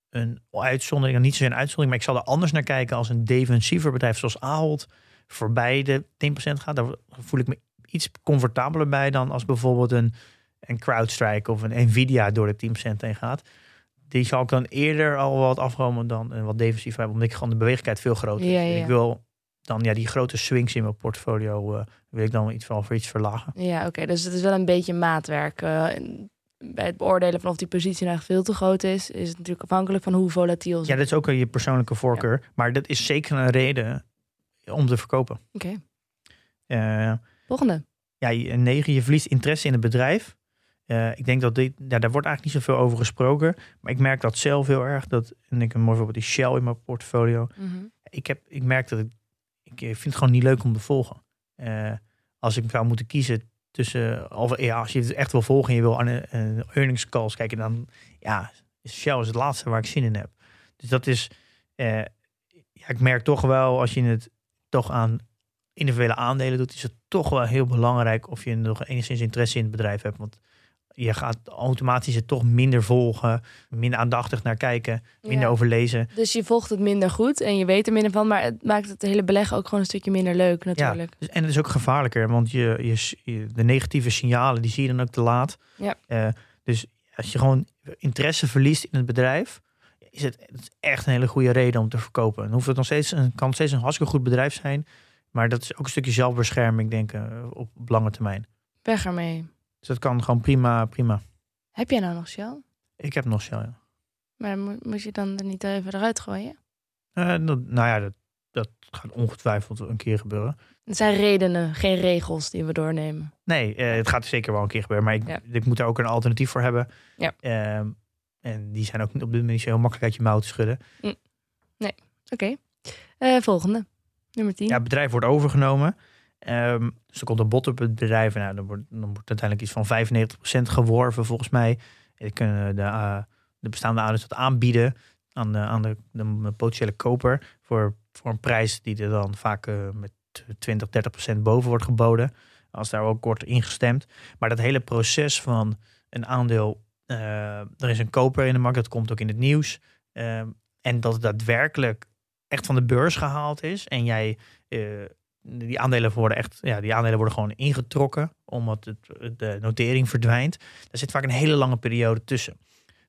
een uitzondering, niet zozeer een uitzondering, maar ik zal er anders naar kijken als een defensiever bedrijf zoals Ahold voorbij de 10% gaat. Daar voel ik me iets comfortabeler bij dan als bijvoorbeeld een, een CrowdStrike of een Nvidia door de 10% heen gaat. Die zal ik dan eerder al wat afromen dan een wat defensief hebben, omdat ik gewoon de beweeglijkheid veel groter is. Ja, ja. Ik wil dan ja, die grote swings in mijn portfolio uh, wil ik dan iets, voor iets verlagen. Ja, oké. Dus het is wel een beetje maatwerk. Uh, bij het beoordelen van of die positie nou veel te groot is, is het natuurlijk afhankelijk van hoe volatiel Ja, dat is ook je persoonlijke voorkeur. Maar dat is zeker een reden om te verkopen. Oké. Okay. Uh, Volgende. Ja, negen, je verliest interesse in het bedrijf. ik denk dat dit, ja, daar wordt eigenlijk niet zoveel over gesproken. Maar ik merk dat zelf heel erg. Dat, en ik heb bijvoorbeeld die Shell in mijn portfolio. Mm -hmm. ik, heb, ik merk dat ik ik vind het gewoon niet leuk om te volgen. Uh, als ik zou moeten kiezen tussen, of ja, als je het echt wil volgen en je wil aan earnings calls kijken, dan ja, Shell is het laatste waar ik zin in heb. Dus dat is, uh, ja, ik merk toch wel als je het toch aan individuele aandelen doet, is het toch wel heel belangrijk of je nog enigszins interesse in het bedrijf hebt. Want je gaat automatisch het toch minder volgen, minder aandachtig naar kijken, minder ja. overlezen. Dus je volgt het minder goed en je weet er minder van, maar het maakt het hele beleggen ook gewoon een stukje minder leuk natuurlijk. Ja, dus, en het is ook gevaarlijker, want je, je, de negatieve signalen die zie je dan ook te laat. Ja. Uh, dus als je gewoon interesse verliest in het bedrijf, is het, het is echt een hele goede reden om te verkopen. Dan hoeft het nog steeds een, kan het steeds een hartstikke goed bedrijf zijn, maar dat is ook een stukje zelfbescherming, denk ik, op, op lange termijn. Weg ermee. Dus dat kan gewoon prima, prima. Heb jij nou nog Shell? Ik heb nog Shell, ja. Maar moet je dan er niet even eruit gooien? Uh, dat, nou ja, dat, dat gaat ongetwijfeld een keer gebeuren. Het zijn redenen, geen regels die we doornemen. Nee, uh, het gaat zeker wel een keer gebeuren. Maar ik, ik moet er ook een alternatief voor hebben. Ja. Uh, en die zijn ook op dit moment heel makkelijk uit je mouw te schudden. Mm. Nee, oké. Okay. Eh, volgende, nummer 10. Ja, het bedrijf wordt overgenomen. Um, dus komt een bod op het bedrijf. En nou, dan, wordt, dan wordt uiteindelijk iets van 95% geworven volgens mij. kunnen de, uh, de bestaande aandelen dat aanbieden aan de, aan de, de potentiële koper voor, voor een prijs die er dan vaak uh, met 20, 30 procent boven wordt geboden. Als daar ook wordt ingestemd. Maar dat hele proces van een aandeel, er is een koper in de markt, dat komt ook in het nieuws. Uh, en dat het daadwerkelijk echt van de beurs gehaald is. En jij, die aandelen worden echt, ja, die aandelen worden gewoon ingetrokken, omdat het, de notering verdwijnt. Daar zit vaak een hele lange periode tussen.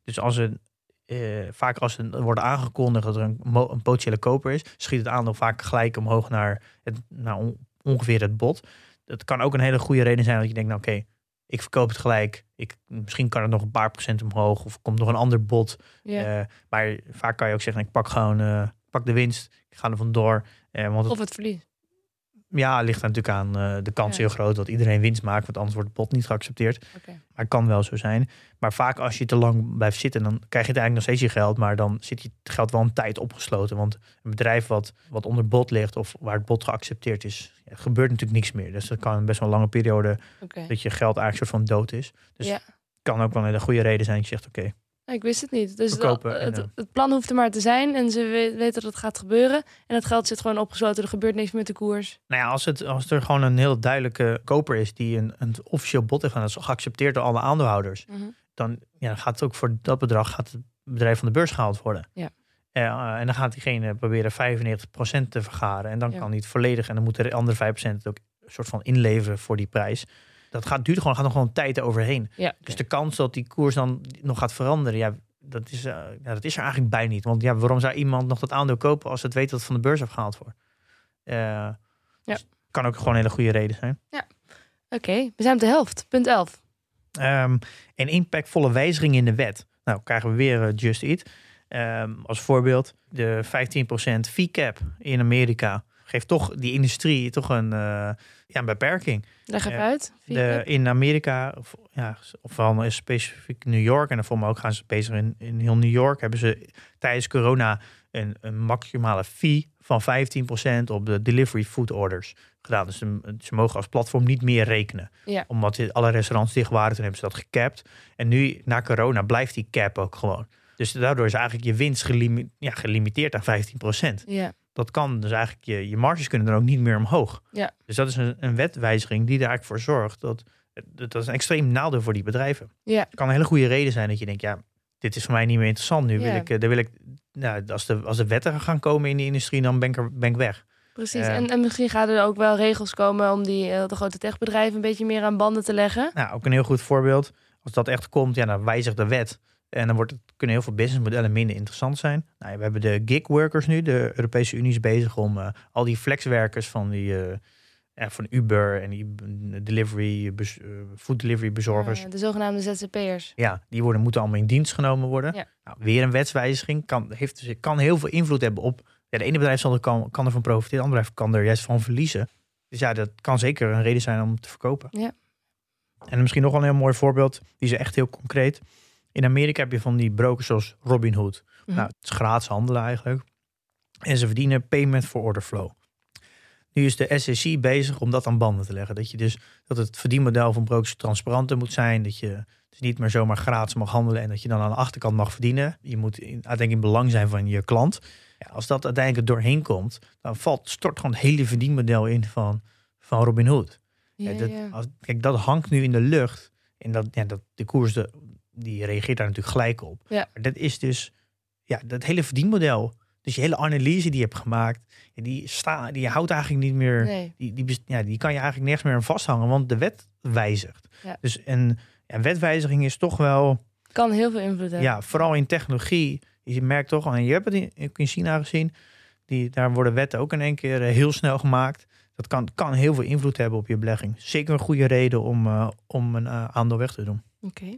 Dus als een uh, vaak als er wordt aangekondigd dat er een, een, potentiële koper is, schiet het aandeel vaak gelijk omhoog naar, het, naar ongeveer het bod. Dat kan ook een hele goede reden zijn dat je denkt, nou oké, ik verkoop het gelijk. Ik, misschien kan het nog een paar procent omhoog of komt nog een ander bod. Yeah. Uh, maar vaak kan je ook zeggen, ik pak gewoon uh, pak de winst, ik ga er vandoor. Uh, want het, of het verlies. Ja, ligt natuurlijk aan uh, de kans heel groot dat iedereen winst maakt, want anders wordt het pot niet geaccepteerd. Okay. Maar het kan wel zo zijn. Maar vaak als je te lang blijft zitten, dan krijg je het eigenlijk nog steeds je geld, maar dan zit je het geld wel een tijd opgesloten. Want een bedrijf wat, wat onder bod ligt of waar het bod geaccepteerd is, ja, gebeurt natuurlijk niks meer. Dus dat kan best wel een lange periode okay. dat je geld eigenlijk soort van dood is. Dus ja. kan ook wel een goede reden zijn dat je zegt, oké, ik wist het niet. Dus het, het, het, plan hoeft er maar te zijn en ze weten dat het gaat gebeuren. En het geld zit gewoon opgesloten, er gebeurt niks met de koers. Nou ja, als, het, als er gewoon een heel duidelijke koper is die een, een officieel bod heeft en dat is geaccepteerd door alle aandeelhouders, mm -hmm. dan ja, gaat het ook voor dat bedrag gaat het bedrijf van de beurs gehaald worden. Ja. Uh, en dan gaat diegene proberen 95% te vergaren. En dan kan niet volledig. En dan moeten de andere 5% het ook een soort van inleveren voor die prijs dat gaat, duurt gewoon, gaat nog gewoon tijd overheen. Ja, Dus de kans dat die koers dan nog gaat veranderen, ja, dat is, uh, ja, dat is er eigenlijk bij niet. Want ja, waarom zou iemand nog dat aandeel kopen als het weet dat het van de beurs afgehaald wordt? Uh, ja. Dus kan ook gewoon een hele goede reden zijn. Ja, oké. We zijn op de helft. Punt 11. Um, ehm, een impactvolle wijziging in de wet. Nou, krijgen we weer uh, Just Eat. Um, als voorbeeld, de 15% fee cap in Amerika geeft toch die industrie toch een, uh, ja, een beperking. Leg even uit. De, in Amerika, of, ja, of vooral specifiek New York, en dan ook gaan ze bezig in, in heel New York, hebben ze tijdens corona een, een maximale fee van 15% op de delivery food orders gedaan. Dus ze, ze mogen als platform niet meer rekenen. Ja. Omdat alle restaurants dicht waren, toen hebben ze dat gecapt. En nu, na corona, blijft die cap ook gewoon. Dus daardoor is eigenlijk je winst ja, gelimiteerd aan 15%. Ja dat kan dus eigenlijk, je, je marges kunnen dan ook niet meer omhoog. Ja. Dus dat is een, een wetwijziging die er eigenlijk voor zorgt dat, dat is een extreem nadeel voor die bedrijven. Ja. Het kan een hele goede reden zijn dat je denkt, ja, dit is voor mij niet meer interessant. Nu wil ik, eh, daar wil ik, nou, als de, als de wetten gaan komen in de industrie, dan ben ik, er, ben ik weg. Precies, en, en misschien gaan er ook wel regels komen om die uh, de grote techbedrijven een beetje meer aan banden te leggen. Nou, ook een heel goed voorbeeld. Als dat echt komt, ja, dan wijzigt de wet. En dan wordt het, kunnen heel veel businessmodellen minder interessant zijn. Nou, we hebben de gig workers nu. De Europese Unie is bezig om uh, al die flexwerkers van die uh, ja, van Uber en die delivery, uh, food delivery bezorgers. de zogenaamde ZZP'ers. Ja, die worden, moeten allemaal in dienst genomen worden. Ja. Nou, weer een wetswijziging kan, heeft, dus, kan heel veel invloed hebben op. Ja, de ene bedrijf zal er, kan, kan ervan profiteren, de andere bedrijf kan er juist van verliezen. Dus ja, dat kan zeker een reden zijn om te verkopen. Ja. En misschien nog wel een heel mooi voorbeeld, die is echt heel concreet. In Amerika heb je van die brokers zoals Robinhood. Mm Nou, het is gratis handelen eigenlijk. En ze verdienen payment for order flow. Nu is de SEC bezig om dat aan banden te leggen. Dat, je dus, dat het verdienmodel van brokers transparanter moet zijn. Dat je dus niet meer zomaar gratis mag handelen en dat je dan aan de achterkant mag verdienen. Je moet uiteindelijk in belang zijn van je klant. Ja, als dat uiteindelijk doorheen komt, dan valt, stort gewoon het hele verdienmodel in van, van Robinhood. Ja, ja, dat, als, kijk, dat hangt nu in de lucht. En dat, ja, dat de koers de, die reageert daar natuurlijk gelijk op. Ja. Maar dat is dus ja, dat hele verdienmodel. Dus je hele analyse die je hebt gemaakt, die, sta, die houdt eigenlijk niet meer. Die, die, ja, die kan je eigenlijk nergens meer aan vasthangen, want de wet wijzigt. Ja. Dus een, ja, wetwijziging is toch wel. Kan heel veel invloed hebben. Ja, vooral in technologie. Je merkt toch, en je hebt het in, in China gezien, die, daar worden wetten ook in één keer eh, heel snel gemaakt. Dat kan, kan heel veel invloed hebben op je belegging. Zeker een goede reden om, uh, om een uh, aandeel weg te doen.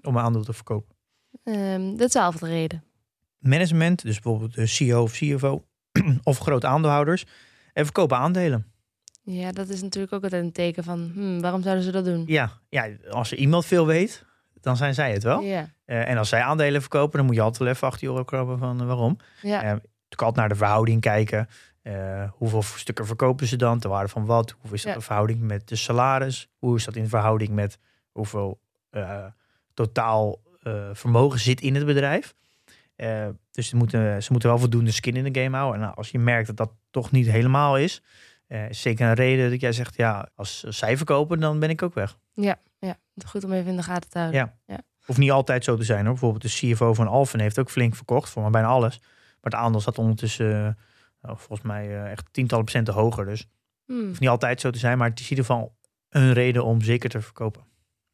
Om een aandeel te verkopen. Um, de twaalfde reden. Management, dus bijvoorbeeld de CEO of CFO (clears throat) of grote aandeelhouders, en verkopen aandelen. Ja, dat is natuurlijk ook altijd een teken van hmm, waarom zouden ze dat doen? Ja, ja, als er iemand veel weet, dan zijn zij het wel. Ja. Uh, en als zij aandelen verkopen, dan moet je altijd wel even achter je oren kropen van uh, waarom. Ja. Uh, altijd naar de verhouding kijken. hoeveel stukken verkopen ze dan? Te waarde van wat? Hoe is dat ja. de verhouding met de salaris? Hoe is dat in verhouding met hoeveel totaal uh, vermogen zit in het bedrijf. Eh, dus ze moeten, ze moeten wel voldoende skin in de game houden. En nou, als je merkt dat dat toch niet helemaal is, eh, is zeker een reden dat jij zegt, ja, als zij verkopen, dan ben ik ook weg. Ja, goed om even in de gaten te houden. Ja. Hoeft niet altijd zo te zijn hoor. Bijvoorbeeld de CFO van Alphen heeft ook flink verkocht, voor maar bijna alles. Maar het aandeel zat ondertussen, eh, nou, volgens mij, eh, echt tientallen procenten hoger. Dus Hmm, hoeft niet altijd zo te zijn, maar het is in ieder geval een reden om zeker te verkopen.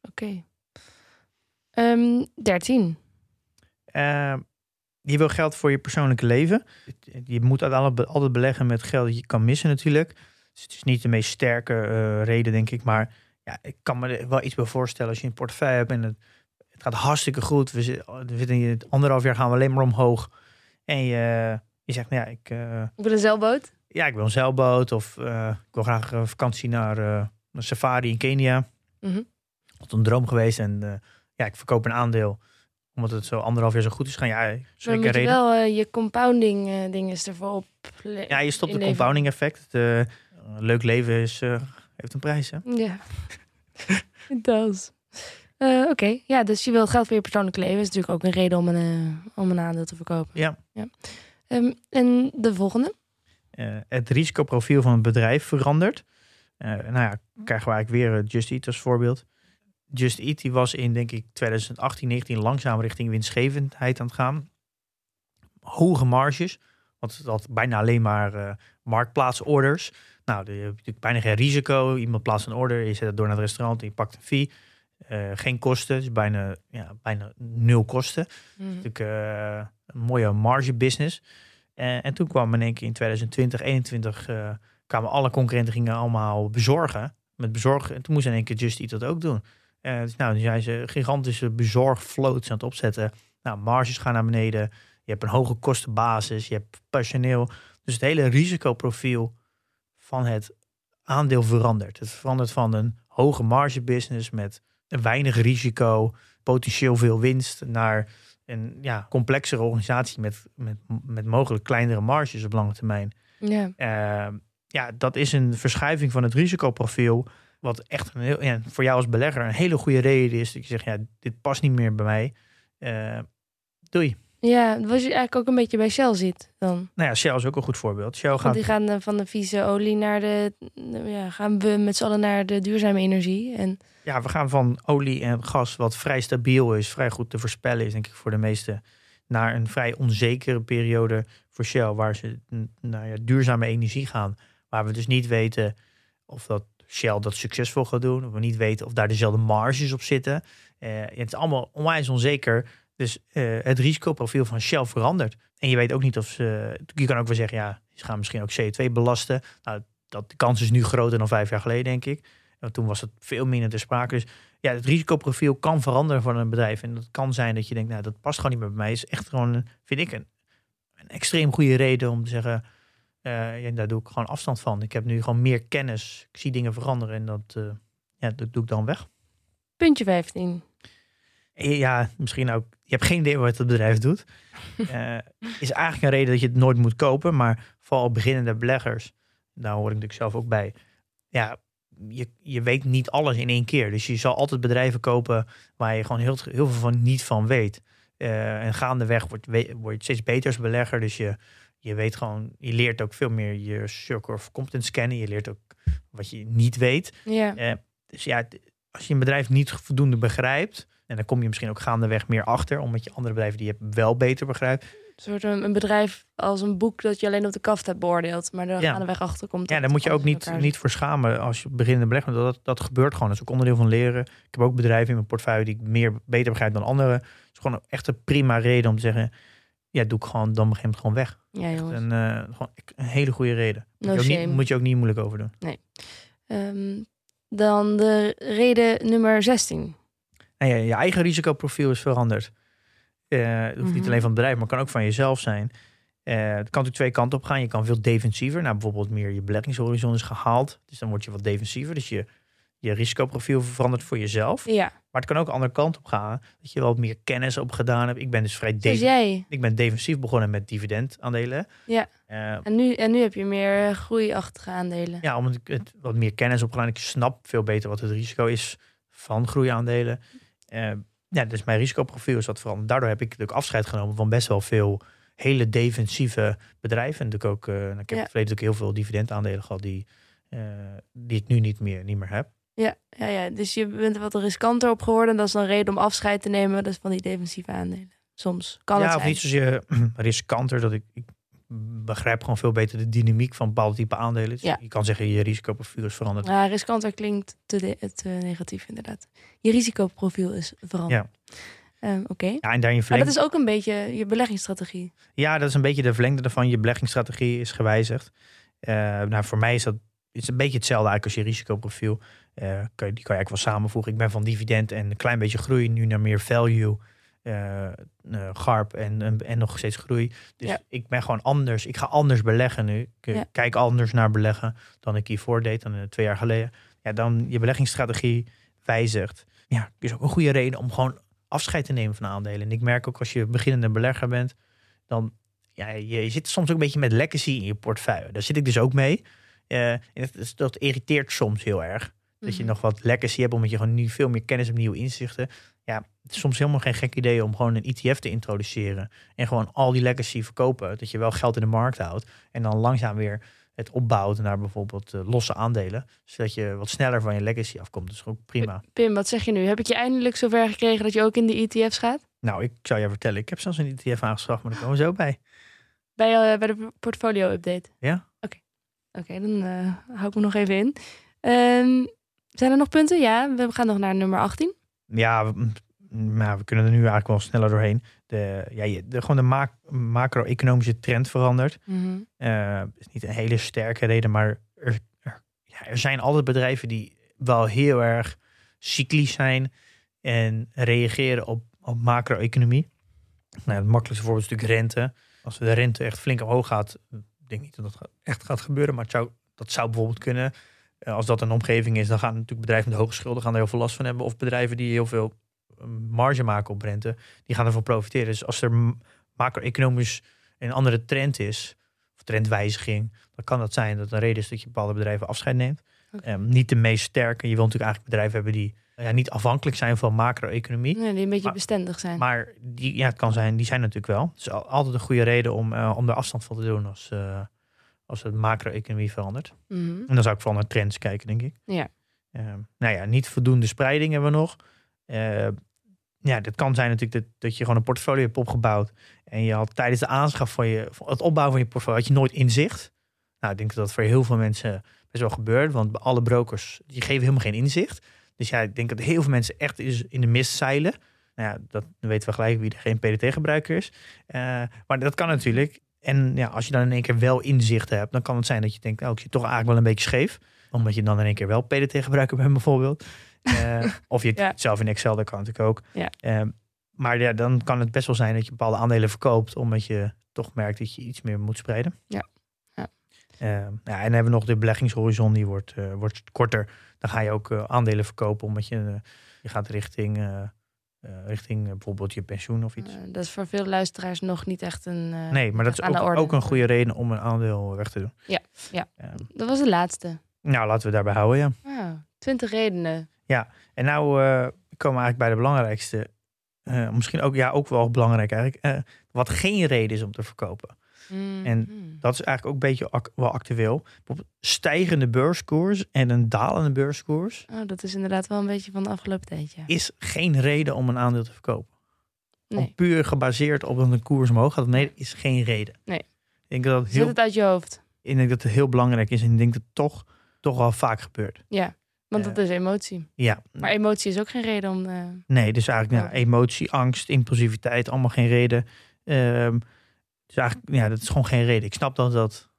Oké. Ehm, 13. Eh, je wil geld voor je persoonlijke leven. Je moet altijd beleggen met geld dat je kan missen natuurlijk. Dus het is niet de meest sterke eh, reden, denk ik. Maar ja, ik kan me wel iets bij voorstellen als je een portefeuille hebt en het, het gaat hartstikke goed. We zitten, in het anderhalf jaar gaan we alleen maar omhoog. En je, je zegt, nou ja, ik, eh, Ik wil een zeilboot. ja, ik wil een zeilboot of eh, ik wil graag een vakantie naar een safari in Kenia. Mhm. Wat een droom geweest. En ja, ik verkoop een aandeel omdat het zo anderhalf jaar zo goed is gaan. Ja, zeker moet je reden. wel eh, je compounding eh dingen ervoor op. Ja, je stopt het compounding effect. Eh, leuk leven is, heeft een prijs. Hè? Ja, (laughs) does. Eh, Oké, ja, dus je wil geld voor je persoonlijke leven. is natuurlijk ook een reden om een, om een aandeel te verkopen. Ja. Ehm, en de volgende? Het risicoprofiel van het bedrijf verandert. Nou ja, krijgen we eigenlijk weer Just Eat als voorbeeld. Just Eat die was in, denk ik, 2018, 19 langzaam richting winstgevendheid aan het gaan. Hoge marges, want het had bijna alleen maar eh marktplaatsorders. Nou, je hebt natuurlijk bijna geen risico. Iemand plaatst een order, je zet het door naar het restaurant je pakt een fee. Eh, geen kosten, dus bijna, ja, bijna nul kosten. Mhm. natuurlijk eh, een mooie marge business. Eh, en toen kwam in één keer in 2020, 2021 eh, kwamen alle concurrenten gingen allemaal bezorgen. Met bezorgen. En toen moest in één keer Just Eat dat ook doen. Dus nou, nu zijn ze gigantische bezorgfloats aan het opzetten. Nou, marges gaan naar beneden. Je hebt een hoge kostenbasis. Je hebt personeel. Dus het hele risicoprofiel van het aandeel verandert. Het verandert van een hoge marge business met weinig risico, potentieel veel winst, naar een ja, complexere organisatie met, met, met mogelijk kleinere marges op lange termijn. Ja, Eh, ja, dat is een verschuiving van het risicoprofiel. Wat echt een heel, ja, voor jou als belegger een hele goede reden is. Dat je zegt, ja, dit past niet meer bij mij. Eh, doei. ja wat je eigenlijk ook een beetje bij Shell ziet dan. Nou ja, Shell is ook een goed voorbeeld. Shell Want gaat die gaan eh, van de vieze olie naar de... Ja, gaan we met z'n allen naar de duurzame energie. En Ja, we gaan van olie en gas, wat vrij stabiel is, vrij goed te voorspellen is, denk ik voor de meesten, naar een vrij onzekere periode voor Shell, waar ze naar ja, duurzame energie gaan. Waar we dus niet weten of dat Shell dat succesvol gaat doen, we niet weten of daar dezelfde marges op zitten. Eh, het is allemaal onwijs onzeker. Dus eh, het risicoprofiel van Shell verandert. En je weet ook niet of ze. Je kan ook wel zeggen, ja, ze gaan misschien ook CO2 belasten. Nou, dat, de kans is nu groter dan vijf jaar geleden, denk ik. Want toen was het veel minder ter sprake. Dus ja, het risicoprofiel kan veranderen van een bedrijf. En dat kan zijn dat je denkt, nou, dat past gewoon niet meer bij mij. Is echt gewoon, vind ik, een, een extreem goede reden om te zeggen, eh, ja, daar doe ik gewoon afstand van. Ik heb nu gewoon meer kennis. Ik zie dingen veranderen en dat, eh, ja, dat doe ik dan weg. puntje 15. Eh, Ja, misschien ook. Je hebt geen idee wat het bedrijf doet. (laughs) Is eigenlijk een reden dat je het nooit moet kopen. Maar vooral beginnende beleggers, daar hoor ik natuurlijk zelf ook bij. Ja, je, je weet niet alles in één keer. Dus je zal altijd bedrijven kopen waar je gewoon heel, heel veel van niet van weet. En gaandeweg wordt, je steeds beter als belegger. Dus je, je weet gewoon, je leert ook veel meer je circle of competence kennen. Je leert ook wat je niet weet. Ja, Eh, dus ja, als je een bedrijf niet voldoende begrijpt, en dan kom je misschien ook gaandeweg meer achter, omdat je andere bedrijven die je wel beter begrijpt. een soort een, bedrijf als een boek dat je alleen op de kaft hebt beoordeeld. Maar er Ja. aan de weg achter komt. Ja, daar moet je ook niet, elkaar niet voor schamen als je beginnende belegger. bent. Dat, dat gebeurt gewoon. Dat is ook onderdeel van leren. Ik heb ook bedrijven in mijn portefeuille die ik meer beter begrijp dan anderen. Het is gewoon echt een prima reden om te zeggen, ja, doe ik gewoon, dan begin ik gewoon weg. Ja. En, eh, gewoon een hele goede reden. No moet, je ook niet, moet je ook niet moeilijk over doen. Ehm, dan de reden nummer 16. En ja, je eigen risicoprofiel is veranderd. Eh, het hoeft niet Mhm. alleen van het bedrijf, maar kan ook van jezelf zijn. Eh, het kan natuurlijk twee kanten op gaan. Je kan veel defensiever. Nou, bijvoorbeeld meer je beleggingshorizon is gehaald. Dus dan word je wat defensiever. Dus je, je risicoprofiel verandert voor jezelf. Ja, Maar het kan ook de andere kant op gaan. Dat je wat meer kennis op gedaan hebt. Ik ben dus vrij defensief. jij. Ik ben defensief begonnen met dividendaandelen. Ja. Eh, En nu, en nu heb je meer eh, groeiachtige aandelen. ja, omdat ik het wat meer kennis op gedaan. Ik snap veel beter wat het risico is van groeiaandelen. Eh, ja, dus mijn risicoprofiel is wat veranderd. Daardoor heb ik natuurlijk afscheid genomen van best wel veel hele defensieve bedrijven. En natuurlijk ook, uh, ik heb Ja. in het verleden natuurlijk heel veel dividendaandelen gehad die, die ik nu niet meer, niet meer heb. Ja, ja, ja, dus je bent er wat riskanter op geworden. Dat is dan reden om afscheid te nemen. Van die defensieve aandelen. Soms kan ja, het of zijn. niet zozeer (clears throat) riskanter, dat ik, ik begrijp gewoon veel beter de dynamiek van bepaalde type aandelen. Dus Ja. Je kan zeggen, je risicoprofiel is veranderd. Ja, riskanter klinkt te, de- te negatief inderdaad. Je risicoprofiel is veranderd. Ehm, Oké. Ja, en daar je Maar dat is ook een beetje je beleggingsstrategie. ja, dat is een beetje de verlengde ervan. Je beleggingsstrategie is gewijzigd. Eh, nou, voor mij is dat is een beetje hetzelfde eigenlijk als je risicoprofiel. Eh, kan je, die kan je eigenlijk wel samenvoegen. Ik ben van dividend en een klein beetje groei nu naar meer value. eh, GARP en, en, en nog steeds groei. Dus Ja. ik ben gewoon anders. Ik ga anders beleggen nu. Ik Ja. kijk anders naar beleggen dan ik hiervoor deed, dan twee jaar geleden. Ja, dan je beleggingsstrategie wijzigt. Ja, is ook een goede reden om gewoon afscheid te nemen van aandelen. En ik merk ook als je beginnende belegger bent, dan ja, je, zit soms ook een beetje met legacy in je portefeuille. Daar zit ik dus ook mee. En dat irriteert soms heel erg. Dat je Mhm. nog wat legacy hebt, omdat je gewoon nu veel meer kennis hebt, nieuwe inzichten. Ja, het is soms helemaal geen gek idee om gewoon een ETF te introduceren. En gewoon al die legacy verkopen. Dat je wel geld in de markt houdt. En dan langzaam weer het opbouwt naar bijvoorbeeld eh, losse aandelen. Zodat je wat sneller van je legacy afkomt. Is ook prima. Pim, wat zeg je nu? Heb ik je eindelijk zover gekregen dat je ook in de ETF's gaat? Nou, ik zou je vertellen, ik heb zelfs een ETF aangeschaft, maar daar komen we zo bij. Bij, eh, bij de portfolio update? Ja. Oké, Oké, dan eh, hou ik me nog even in. Ehm, zijn er nog punten? Ja, we gaan nog naar nummer 18. Ja, we, mm, nou, we kunnen er nu eigenlijk wel sneller doorheen. De, ja, de, gewoon de ma- macro-economische trend verandert. Eh, is niet een hele sterke reden, maar er, er, ja, er zijn altijd bedrijven die wel heel erg cyclisch zijn en reageren op, op macro-economie. Nou, het makkelijkste voorbeeld is natuurlijk rente. Als de rente echt flink omhoog gaat, ik denk niet dat dat echt gaat gebeuren, maar het zou, dat zou bijvoorbeeld kunnen. Eh, als dat een omgeving is, dan gaan natuurlijk bedrijven met hoge schulden gaan er heel veel last van hebben. Of bedrijven die heel veel eh, marge maken op rente, die gaan ervan profiteren. Dus als er macro-economisch een andere trend is, of trendwijziging, dan kan dat zijn dat een reden is dat je bepaalde bedrijven afscheid neemt. Ehm, niet de meest sterke. Je wilt natuurlijk eigenlijk bedrijven hebben die ja, niet afhankelijk zijn van macro-economie. Nee, die een beetje Maar- bestendig zijn. Maar die, ja, het kan zijn, die zijn natuurlijk wel. Al- altijd een goede reden om, eh, om er afstand van te doen als, als het macro-economie verandert. Mhm. En dan zou ik vooral naar trends kijken, denk ik. Ja. Ehm, nou ja, niet voldoende spreiding hebben we nog. Eh, ja, dat kan zijn natuurlijk dat, dat je gewoon een portfolio hebt opgebouwd. En je had tijdens de aanschaf van je, het opbouwen van je portfolio, had je nooit inzicht. Nou, ik denk dat dat voor heel veel mensen best wel gebeurt. Want bij alle brokers, die geven helemaal geen inzicht. Dus ja, ik denk dat heel veel mensen echt in de mist zeilen. Nou ja, dat weten we gelijk wie er geen PDT-gebruiker is. Eh, maar dat kan natuurlijk. En ja, als je dan in één keer wel inzicht hebt, dan kan het zijn dat je denkt, oh, ik zit toch eigenlijk wel een beetje scheef. Omdat je dan in één keer wel PDT-gebruiker bent bijvoorbeeld. (laughs) Eh, of je het Ja. zelf in Excel, dat kan natuurlijk ook. Ja. Eh, maar ja, dan kan het best wel zijn dat je bepaalde aandelen verkoopt, omdat je toch merkt dat je iets meer moet spreiden. Ja. Ja. Ja, en dan hebben we nog de beleggingshorizon, die wordt, eh, wordt korter. Dan ga je ook eh, aandelen verkopen, omdat je, je gaat richting, richting eh, bijvoorbeeld je pensioen of iets. Eh, dat is voor veel luisteraars nog niet echt een. eh, nee, maar dat is ook, ook een goede reden om een aandeel weg te doen. Ja, ja. Eh, Dat was de laatste. nou, laten we daarbij houden, ja. Ah, 20 redenen. En nou eh, komen we eigenlijk bij de belangrijkste. eh, misschien ook, ja, ook wel belangrijk eigenlijk. eh, wat geen reden is om te verkopen. En Mhm. Dat is eigenlijk ook een beetje ac- wel actueel. Stijgende beurskoers en een dalende beurskoers Oh, dat is inderdaad wel een beetje van de afgelopen tijd, ja. is geen reden om een aandeel te verkopen. Nee. Om puur gebaseerd op dat een koers omhoog gaat. Nee, dat is geen reden. Nee. Ik denk dat het Zet heel, het uit je hoofd. ik denk dat het heel belangrijk is en ik denk dat het toch, toch wel vaak gebeurt. Ja, want Eh, dat is emotie. Ja, Maar emotie is ook geen reden om. eh, nee, dus eigenlijk Oh. emotie, angst, impulsiviteit, allemaal geen reden. Ehm, dus eigenlijk, ja, dat is gewoon geen reden. Ik snap dat dat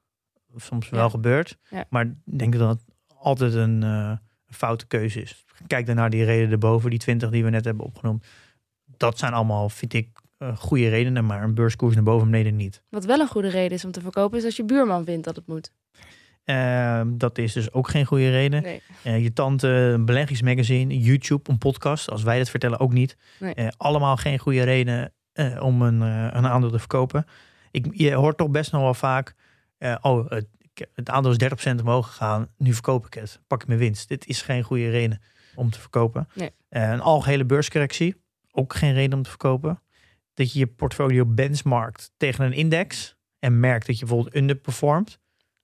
soms wel Ja. gebeurt, Ja. maar ik denk dat het altijd een, eh, een foute keuze is. Kijk dan naar die reden erboven, die 20 die we net hebben opgenoemd. Dat zijn allemaal, vind ik, eh, goede redenen, maar een beurskoers naar boven en beneden niet. Wat wel een goede reden is om te verkopen, is als je buurman vindt dat het moet. Ehm, dat is dus ook geen goede reden. Nee. Eh, je tante, een beleggingsmagazine, YouTube, een podcast. Als wij dat vertellen, ook niet. Nee. Allemaal geen goede reden om een, een aandeel te verkopen. Ik, je hoort toch best nog wel vaak... eh, oh, het, het aandeel is 30% omhoog gegaan. Nu verkoop ik het. Pak ik mijn winst. Dit is geen goede reden om te verkopen. Nee. Eh, een algehele beurscorrectie. ook geen reden om te verkopen. Dat je je portfolio benchmarkt tegen een index en merkt dat je bijvoorbeeld underperformt.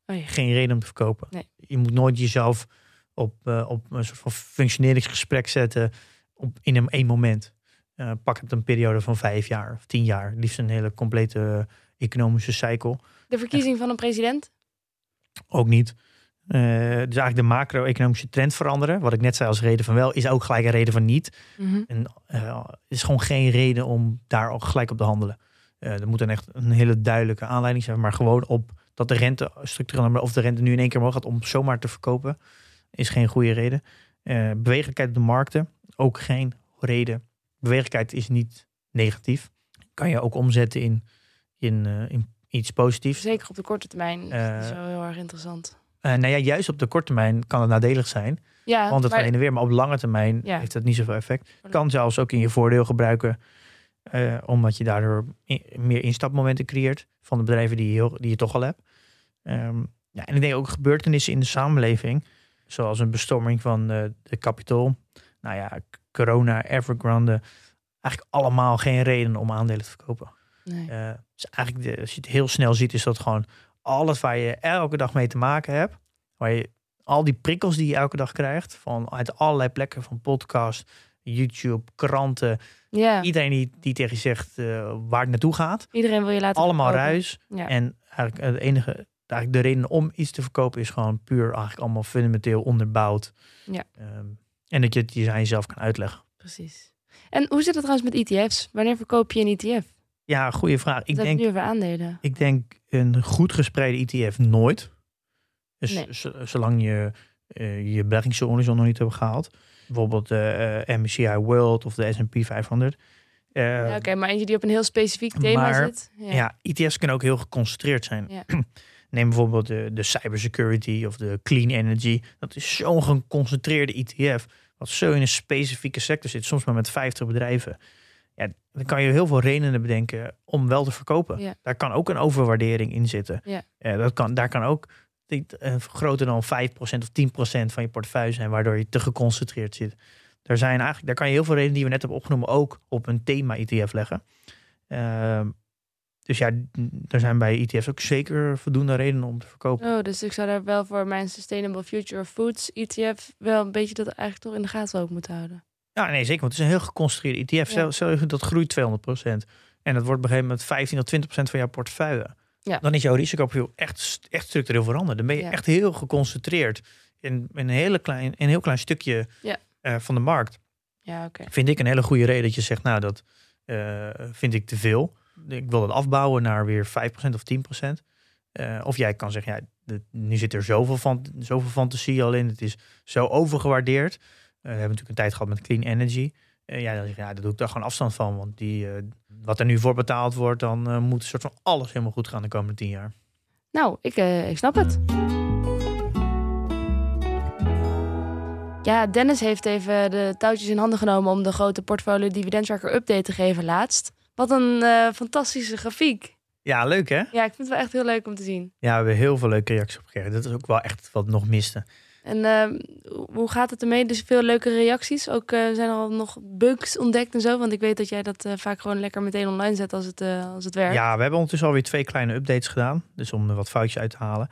Oh ja. Geen reden om te verkopen. Nee. Je moet nooit jezelf op, eh, op een soort van functioneringsgesprek zetten op, in een één moment. Eh, pak het een periode van vijf jaar of tien jaar. Liefst een hele complete economische cycle. De verkiezing van een president? Ook niet. Eh, dus eigenlijk de macro-economische trend veranderen. Wat ik net zei als reden van wel, is ook gelijk een reden van niet. Mhm. En eh, is gewoon geen reden om daar ook gelijk op te handelen. Eh er moet dan echt een hele duidelijke aanleiding zijn. Maar gewoon op dat de rente structureel, of de rente nu in één keer omhoog gaat om zomaar te verkopen, is geen goede reden. Bewegelijkheid op de markten, ook geen reden. Bewegelijkheid is niet negatief. Kan je ook omzetten in, in, eh, in iets positiefs. Zeker op de korte termijn. Eh, dat is wel heel erg interessant. Eh, nou ja, juist op de korte termijn kan het nadelig zijn. Ja, Want het maar- en weer. Maar op lange termijn Ja. heeft dat niet zoveel effect. Kan zelfs ook in je voordeel gebruiken. eh, omdat je daardoor meer instapmomenten creëert. Van de bedrijven die je, heel, die je toch al hebt. Ehm, ja, en ik denk ook gebeurtenissen in de samenleving. Zoals een bestorming van eh, de Capitool. Nou ja, corona, Evergrande. Eigenlijk allemaal geen reden om aandelen te verkopen. Nee. Eh, dus eigenlijk, de, als je het heel snel ziet, is dat gewoon alles waar je elke dag mee te maken hebt. Waar je al die prikkels die je elke dag krijgt, van uit allerlei plekken, van podcast, YouTube, kranten. ja, Iedereen die, die tegen je zegt eh, waar het naartoe gaat. iedereen wil je laten Allemaal verkopen. ruis. Ja. En eigenlijk het enige, eigenlijk de reden om iets te verkopen is gewoon puur eigenlijk allemaal fundamenteel onderbouwd. Ja. Ehm, en dat je het je aan jezelf kan uitleggen. Precies. En hoe zit het trouwens met ETF's? Wanneer verkoop je een ETF? Ja, goede vraag. Ik Ik denk aandelen. Ik denk een goed gespreide ETF nooit. Dus Nee. zolang je eh, je beleggingshorizon nog niet hebt gehaald. Bijvoorbeeld de eh, MSCI World of de S&P 500. Eh, Ja, Oké, maar eentje die op een heel specifiek thema maar- zit. Ja. ja. ETF's kunnen ook heel geconcentreerd zijn. Ja. (clears throat) Neem bijvoorbeeld de, de cybersecurity of de clean energy. Dat is zo'n geconcentreerde ETF. Wat zo in een specifieke sector zit. Soms maar met 50 bedrijven. Ja, dan kan je heel veel redenen bedenken om wel te verkopen. Ja. Daar kan ook een overwaardering in zitten. Ja. Dat kan, daar kan ook eh, groter dan 5% of 10% van je portefeuille zijn. Waardoor je te geconcentreerd zit. Daar, zijn eigenlijk, daar kan je heel veel redenen die we net hebben opgenomen ook op een thema-ETF leggen. Ehm, dus ja, er zijn bij ETF's ook zeker voldoende redenen om te verkopen. Oh, dus ik zou daar wel voor mijn Sustainable Future of Foods ETF wel een beetje dat eigenlijk toch in de gaten ook moeten houden. Ja, nee, zeker. Want het is een heel geconcentreerde ETF. Ja. Stel, stel je dat groeit 200%. En dat wordt op een gegeven moment 15 tot 20% van jouw portefeuille. Ja. Dan is jouw risicoprofiel echt, echt structureel veranderd. Dan ben je Ja. echt heel geconcentreerd in, in een, hele klein, in een heel klein stukje Ja. eh, van de markt. Ja, oké. Vind ik een hele goede reden dat je zegt, nou, dat eh, vind ik te veel. Ik wil dat afbouwen naar weer 5% of 10%. Eh, of jij kan zeggen, ja, de- nu zit er zoveel, van, zoveel fantasie al in. Het is zo overgewaardeerd. Eh, we hebben natuurlijk een tijd gehad met clean energy. Ja, dan zeg je, ja, daar doe ik daar gewoon afstand van. Want die, eh, wat er nu voor betaald wordt, dan eh, moet een soort van alles helemaal goed gaan de komende tien jaar. Nou, ik, ik snap het. Ja, Dennis heeft even de touwtjes in handen genomen om de grote portfolio dividend tracker update te geven laatst. Wat een fantastische grafiek. Ja, leuk hè? Ja, ik vind het wel echt heel leuk om te zien. Ja, we hebben heel veel leuke reacties op gekregen. Dat is ook wel echt wat nog miste. En eh, hoe gaat het ermee? Dus veel leuke reacties. Ook eh, zijn er al nog bugs ontdekt en zo. Want ik weet dat jij dat eh, vaak gewoon lekker meteen online zet als het, eh, als het werkt. Ja, we hebben ondertussen alweer twee kleine updates gedaan. Dus om er wat foutjes uit te halen.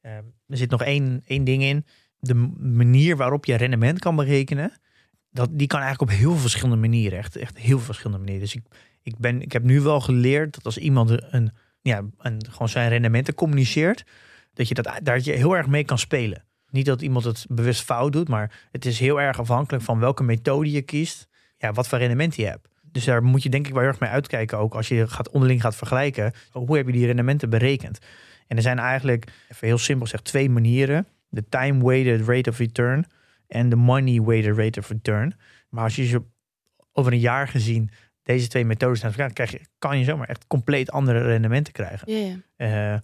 Eh, er zit nog één, één ding in. De manier waarop je rendement kan berekenen. Dat, die kan eigenlijk op heel veel verschillende manieren. Echt, echt heel veel verschillende manieren. Dus ik, ik, ben, ik heb nu wel geleerd dat als iemand een, ja, een, gewoon zijn rendementen communiceert. Dat je dat, daar je heel erg mee kan spelen. Niet dat iemand het bewust fout doet. Maar het is heel erg afhankelijk van welke methode je kiest. Ja, wat voor rendement je hebt. Dus daar moet je denk ik wel heel erg mee uitkijken. Ook als je gaat onderling gaat vergelijken. Hoe heb je die rendementen berekend? En er zijn eigenlijk, even heel simpel gezegd, twee manieren. De time-weighted rate of return en de money-weighted rate of return. Maar als je ze over een jaar gezien deze twee methodes naar elkaar krijg je, kan je zomaar echt compleet andere rendementen krijgen. Ja.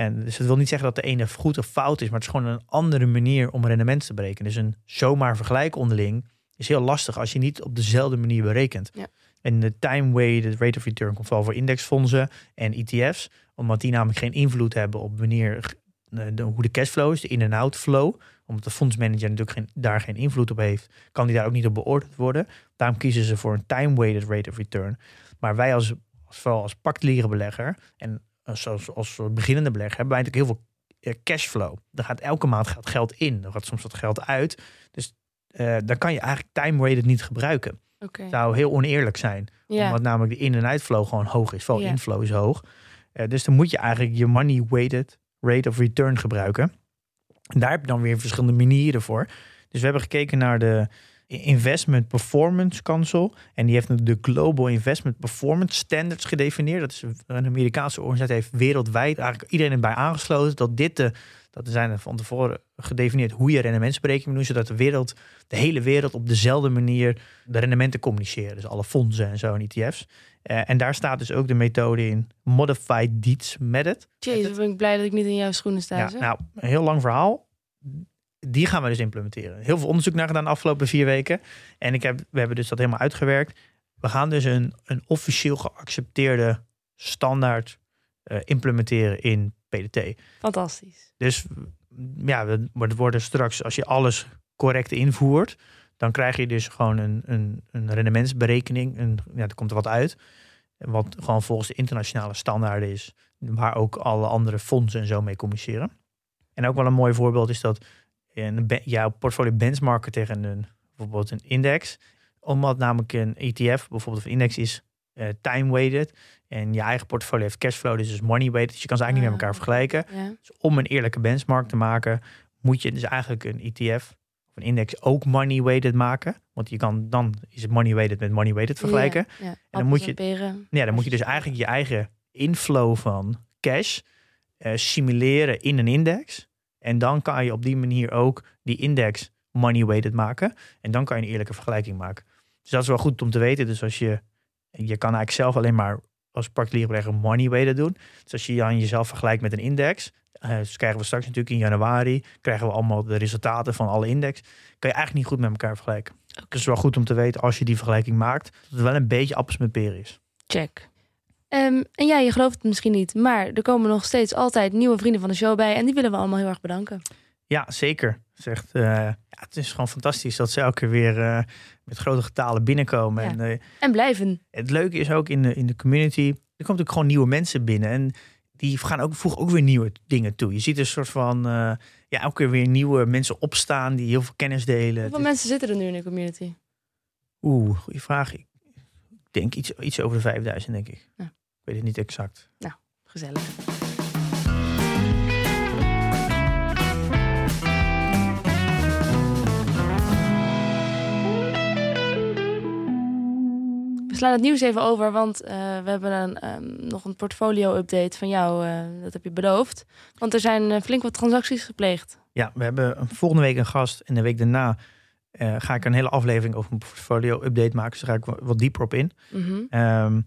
En dus het wil niet zeggen dat de ene goed of fout is, maar het is gewoon een andere manier om rendementen te berekenen. Dus een zomaar vergelijk onderling is heel lastig als je niet op dezelfde manier berekent. Ja. En de time-weighted rate of return komt wel voor indexfondsen en ETF's, omdat die namelijk geen invloed hebben op wanneer eh, de, hoe de cashflow is, de in- en outflow, omdat de fondsmanager natuurlijk geen, daar geen invloed op heeft, kan die daar ook niet op beoordeeld worden. Daarom kiezen ze voor een time-weighted rate of return. Maar wij als, als vooral als belegger en als, als, als beginnende belegger hebben wij natuurlijk heel veel eh, cashflow. Er gaat elke maand gaat geld in, er gaat soms wat geld uit. Dus uh, dan kan je eigenlijk time-weighted niet gebruiken. Oké. zou heel oneerlijk zijn. Ja. Omdat namelijk de in- en uitflow gewoon hoog is. Vooral inflow is hoog. Eh, dus dan moet je eigenlijk je money weighted rate of return gebruiken. En daar heb je dan weer verschillende manieren voor. Dus we hebben gekeken naar de Investment Performance Council. En die heeft de Global Investment Performance Standards gedefinieerd. Dat is een Amerikaanse organisatie. heeft wereldwijd eigenlijk iedereen erbij aangesloten. Dat dit de, dat zijn er van tevoren gedefinieerd hoe je rendementsberekening moet doen. Zodat de wereld, de hele wereld op dezelfde manier de rendementen communiceren. Dus alle fondsen en zo en ETF's. Eh, en daar staat dus ook de methode in Modified Dietz Method. Jezus, ben ik blij dat ik niet in jouw schoenen sta. Ja, nou, een heel lang verhaal. Die gaan we dus implementeren. Heel veel onderzoek naar gedaan de afgelopen vier weken. En ik heb, we hebben dus dat helemaal uitgewerkt. We gaan dus een, een officieel geaccepteerde standaard eh, implementeren in PDT. Fantastisch. Dus ja, we we worden straks, als je alles correct invoert, dan krijg je dus gewoon een, een, een rendementsberekening. Een, ja, er komt er wat uit. Wat gewoon volgens de internationale standaarden is, waar ook alle andere fondsen en zo mee communiceren. En ook wel een mooi voorbeeld is dat be- jouw portfolio benchmarken tegen een, bijvoorbeeld een index. Omdat namelijk een ETF, bijvoorbeeld of een index is eh, time-weighted. En je eigen portfolio heeft cashflow, dus is money-weighted. Dus je kan ze eigenlijk niet met elkaar Ah, vergelijken. Ja. Dus om een eerlijke benchmark te maken, moet je dus eigenlijk een ETF of een index ook money weighted maken. Want je kan dan is het money weighted met money weighted vergelijken. Ja, ja. dan moet je- peren. Ja, dan moet je dus eigenlijk je eigen inflow van cash eh, simuleren in een index. En dan kan je op die manier ook die index money weighted maken. En dan kan je een eerlijke vergelijking maken. Dus dat is wel goed om te weten. Dus als je, je kan eigenlijk zelf alleen maar als particulier belegger money weighted doen. Dus als je dan jezelf vergelijkt met een index, eh dus krijgen we straks natuurlijk in januari, krijgen we allemaal de resultaten van alle index. Kan je eigenlijk niet goed met elkaar vergelijken. Dus het is wel goed om te weten als je die vergelijking maakt, dat het wel een beetje appels met peren is. Check. Ehm, en ja, je gelooft het misschien niet, maar er komen nog steeds altijd nieuwe vrienden van de show bij. En die willen we allemaal heel erg bedanken. Ja, zeker. Zegt, eh, ja, het is gewoon fantastisch dat ze elke keer weer eh, met grote getalen binnenkomen. Ja. En eh, En blijven. het leuke is ook in de, in de community, er komt natuurlijk gewoon nieuwe mensen binnen. En die gaan ook, voegen ook weer nieuwe dingen toe. Je ziet een soort van, ja, elke keer weer nieuwe mensen opstaan die heel veel kennis delen. Hoeveel mensen zitten er nu in de community? Oeh, goede vraag. Ik denk iets, iets over de 5000, denk ik. Ja. Weet het niet exact. Gezellig. We slaan het nieuws even over, want eh, we hebben een, ehm, nog een portfolio-update van jou. eh, dat heb je beloofd. Want er zijn eh, flink wat transacties gepleegd. Ja, we hebben een- volgende week een gast en de week daarna ga ik een hele aflevering over mijn portfolio update maken. Dus daar ga ik wa- wat dieper op in. Mhm. Ehm,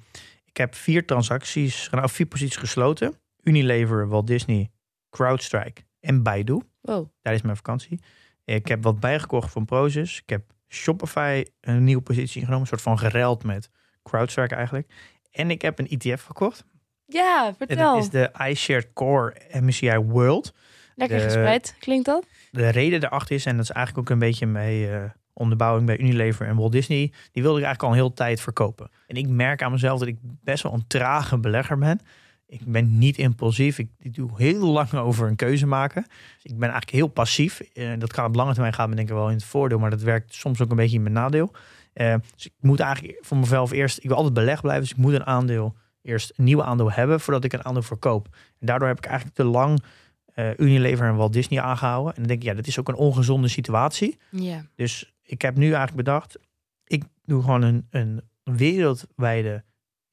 ik heb vier transacties, nou vier posities gesloten. Unilever, Walt Disney, CrowdStrike en Baidu. Wow. Daar is mijn vakantie. Ik heb wat bijgekocht van Prozus. Ik heb Shopify een nieuwe positie ingenomen. Een soort van gereld met CrowdStrike eigenlijk. En ik heb een ETF gekocht. Ja, vertel. dat is de iShared Core MSCI World. Lekker de- gespreid, klinkt dat? De reden daarachter is, en dat is eigenlijk ook een beetje mee onderbouwing bij Unilever en Walt Disney. Die wilde ik eigenlijk al een hele tijd verkopen. En ik merk aan mezelf dat ik best wel een trage belegger ben. Ik ben niet impulsief. Ik, ik doe heel lang over een keuze maken. Dus ik ben eigenlijk heel passief. Eh, dat kan op lange termijn gaan, me denk ik wel in het voordeel. Maar dat werkt soms ook een beetje in mijn nadeel. Eh, dus ik moet eigenlijk voor mezelf eerst... Ik wil altijd beleg blijven, dus ik moet een aandeel... Eerst een nieuw aandeel hebben voordat ik een aandeel verkoop. En daardoor heb ik eigenlijk te lang eh, Unilever en Walt Disney aangehouden. En dan denk ik, ja, dat is ook een ongezonde situatie. Ja. Dus ik heb nu eigenlijk bedacht, ik doe gewoon een, een wereldwijde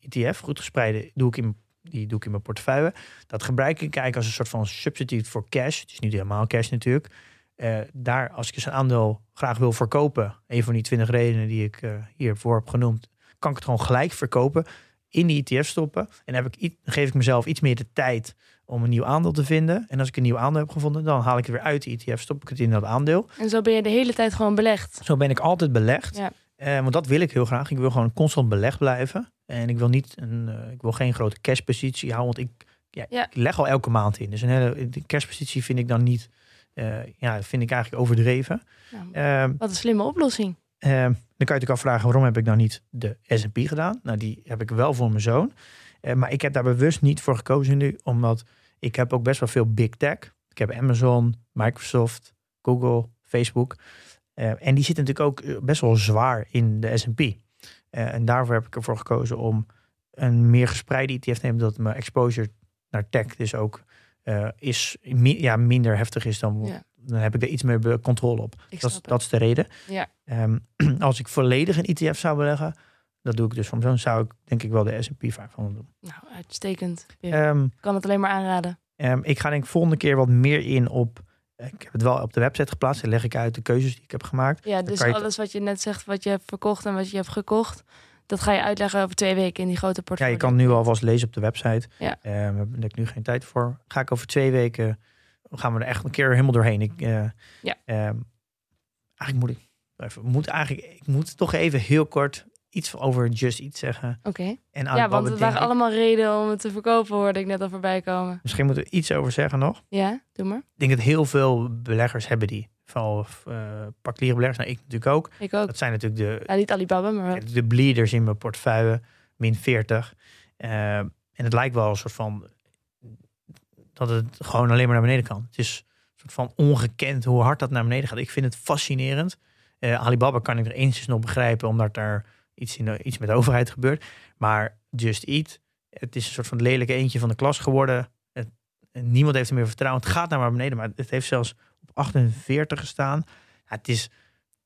ETF, goed gespreide, doe ik in, die doe ik in mijn portefeuille. Dat gebruik ik eigenlijk als een soort van substitute voor cash. Het is niet helemaal cash natuurlijk. Eh, daar, als ik eens een aandeel graag wil verkopen, een van die 20 redenen die ik eh, hiervoor heb genoemd, kan ik het gewoon gelijk verkopen, in die ETF stoppen. En heb ik, geef ik mezelf iets meer de tijd om een nieuw aandeel te vinden. En als ik een nieuw aandeel heb gevonden, dan haal ik het weer uit de ETF, stop ik het in dat aandeel. En zo ben je de hele tijd gewoon belegd. Zo ben ik altijd belegd. Ja. Eh, want dat wil ik heel graag. Ik wil gewoon constant belegd blijven. En ik wil niet een, eh, ik wil geen grote cashpositie houden. Want ik, ja, Ja. ik leg al elke maand in. Dus een hele de cashpositie vind ik dan niet Eh, ja, vind ik eigenlijk overdreven. Nou, Ehm, wat een slimme oplossing. Ehm, dan kan je natuurlijk afvragen waarom heb ik nou niet de S&P gedaan? Nou, die heb ik wel voor mijn zoon. Maar ik heb daar bewust niet voor gekozen nu, omdat ik heb ook best wel veel big tech. Ik heb Amazon, Microsoft, Google, Facebook. Eh, en die zitten natuurlijk ook eh, best wel zwaar in de S&P. Eh, en daarvoor heb ik ervoor gekozen om een meer gespreide ETF te nemen, dat mijn exposure naar tech dus ook is, mi- ja, minder heftig is dan Ja. dan heb ik er iets meer controle op. Dat is, dat is de reden. Ja. Ehm, (clears throat) als ik volledig een ETF zou beleggen, dat doe ik dus van zo'n, zou ik denk ik wel de S&P 500 doen. Nou, uitstekend. Ik kan het alleen maar aanraden. ehm, ik ga denk ik volgende keer wat meer in op, ik heb het wel op de website geplaatst, dan leg ik uit de keuzes die ik heb gemaakt. Ja, dus je- alles wat je net zegt, wat je hebt verkocht en wat je hebt gekocht, dat ga je uitleggen over twee weken in die grote Ja, portfolio. je kan nu alvast lezen op de website. Ja. Ehm, daar heb ik nu geen tijd voor. Ga ik over twee weken, gaan we er echt een keer helemaal doorheen. Ik, eh, Ja. eigenlijk moet ik, even, moet eigenlijk, ik moet toch even heel kort iets over Just Eat zeggen. Oké. En Ja, want het denk waren ik. allemaal redenen om het te verkopen, hoorde ik net al voorbij komen. Misschien moeten we iets over zeggen nog. Ja, doe maar. Ik denk dat heel veel beleggers hebben die. Vooral uh, particuliere beleggers. Nou, ik natuurlijk ook. Ik ook. Dat zijn natuurlijk de, Ja, niet Alibaba, maar de bleeders in mijn portefeuille. Min 40. Uh, en het lijkt wel een soort van... Dat het gewoon alleen maar naar beneden kan. Het is een soort van ongekend hoe hard dat naar beneden gaat. Ik vind het fascinerend. Uh, Alibaba kan ik er eens nog begrijpen. Omdat daar iets, in de, iets met de overheid gebeurt. Maar Just Eat. Het is een soort van lelijke eentje van de klas geworden. Het, niemand heeft er meer vertrouwen. Het gaat naar maar beneden. Maar het heeft zelfs op 48 gestaan. Ja, het is,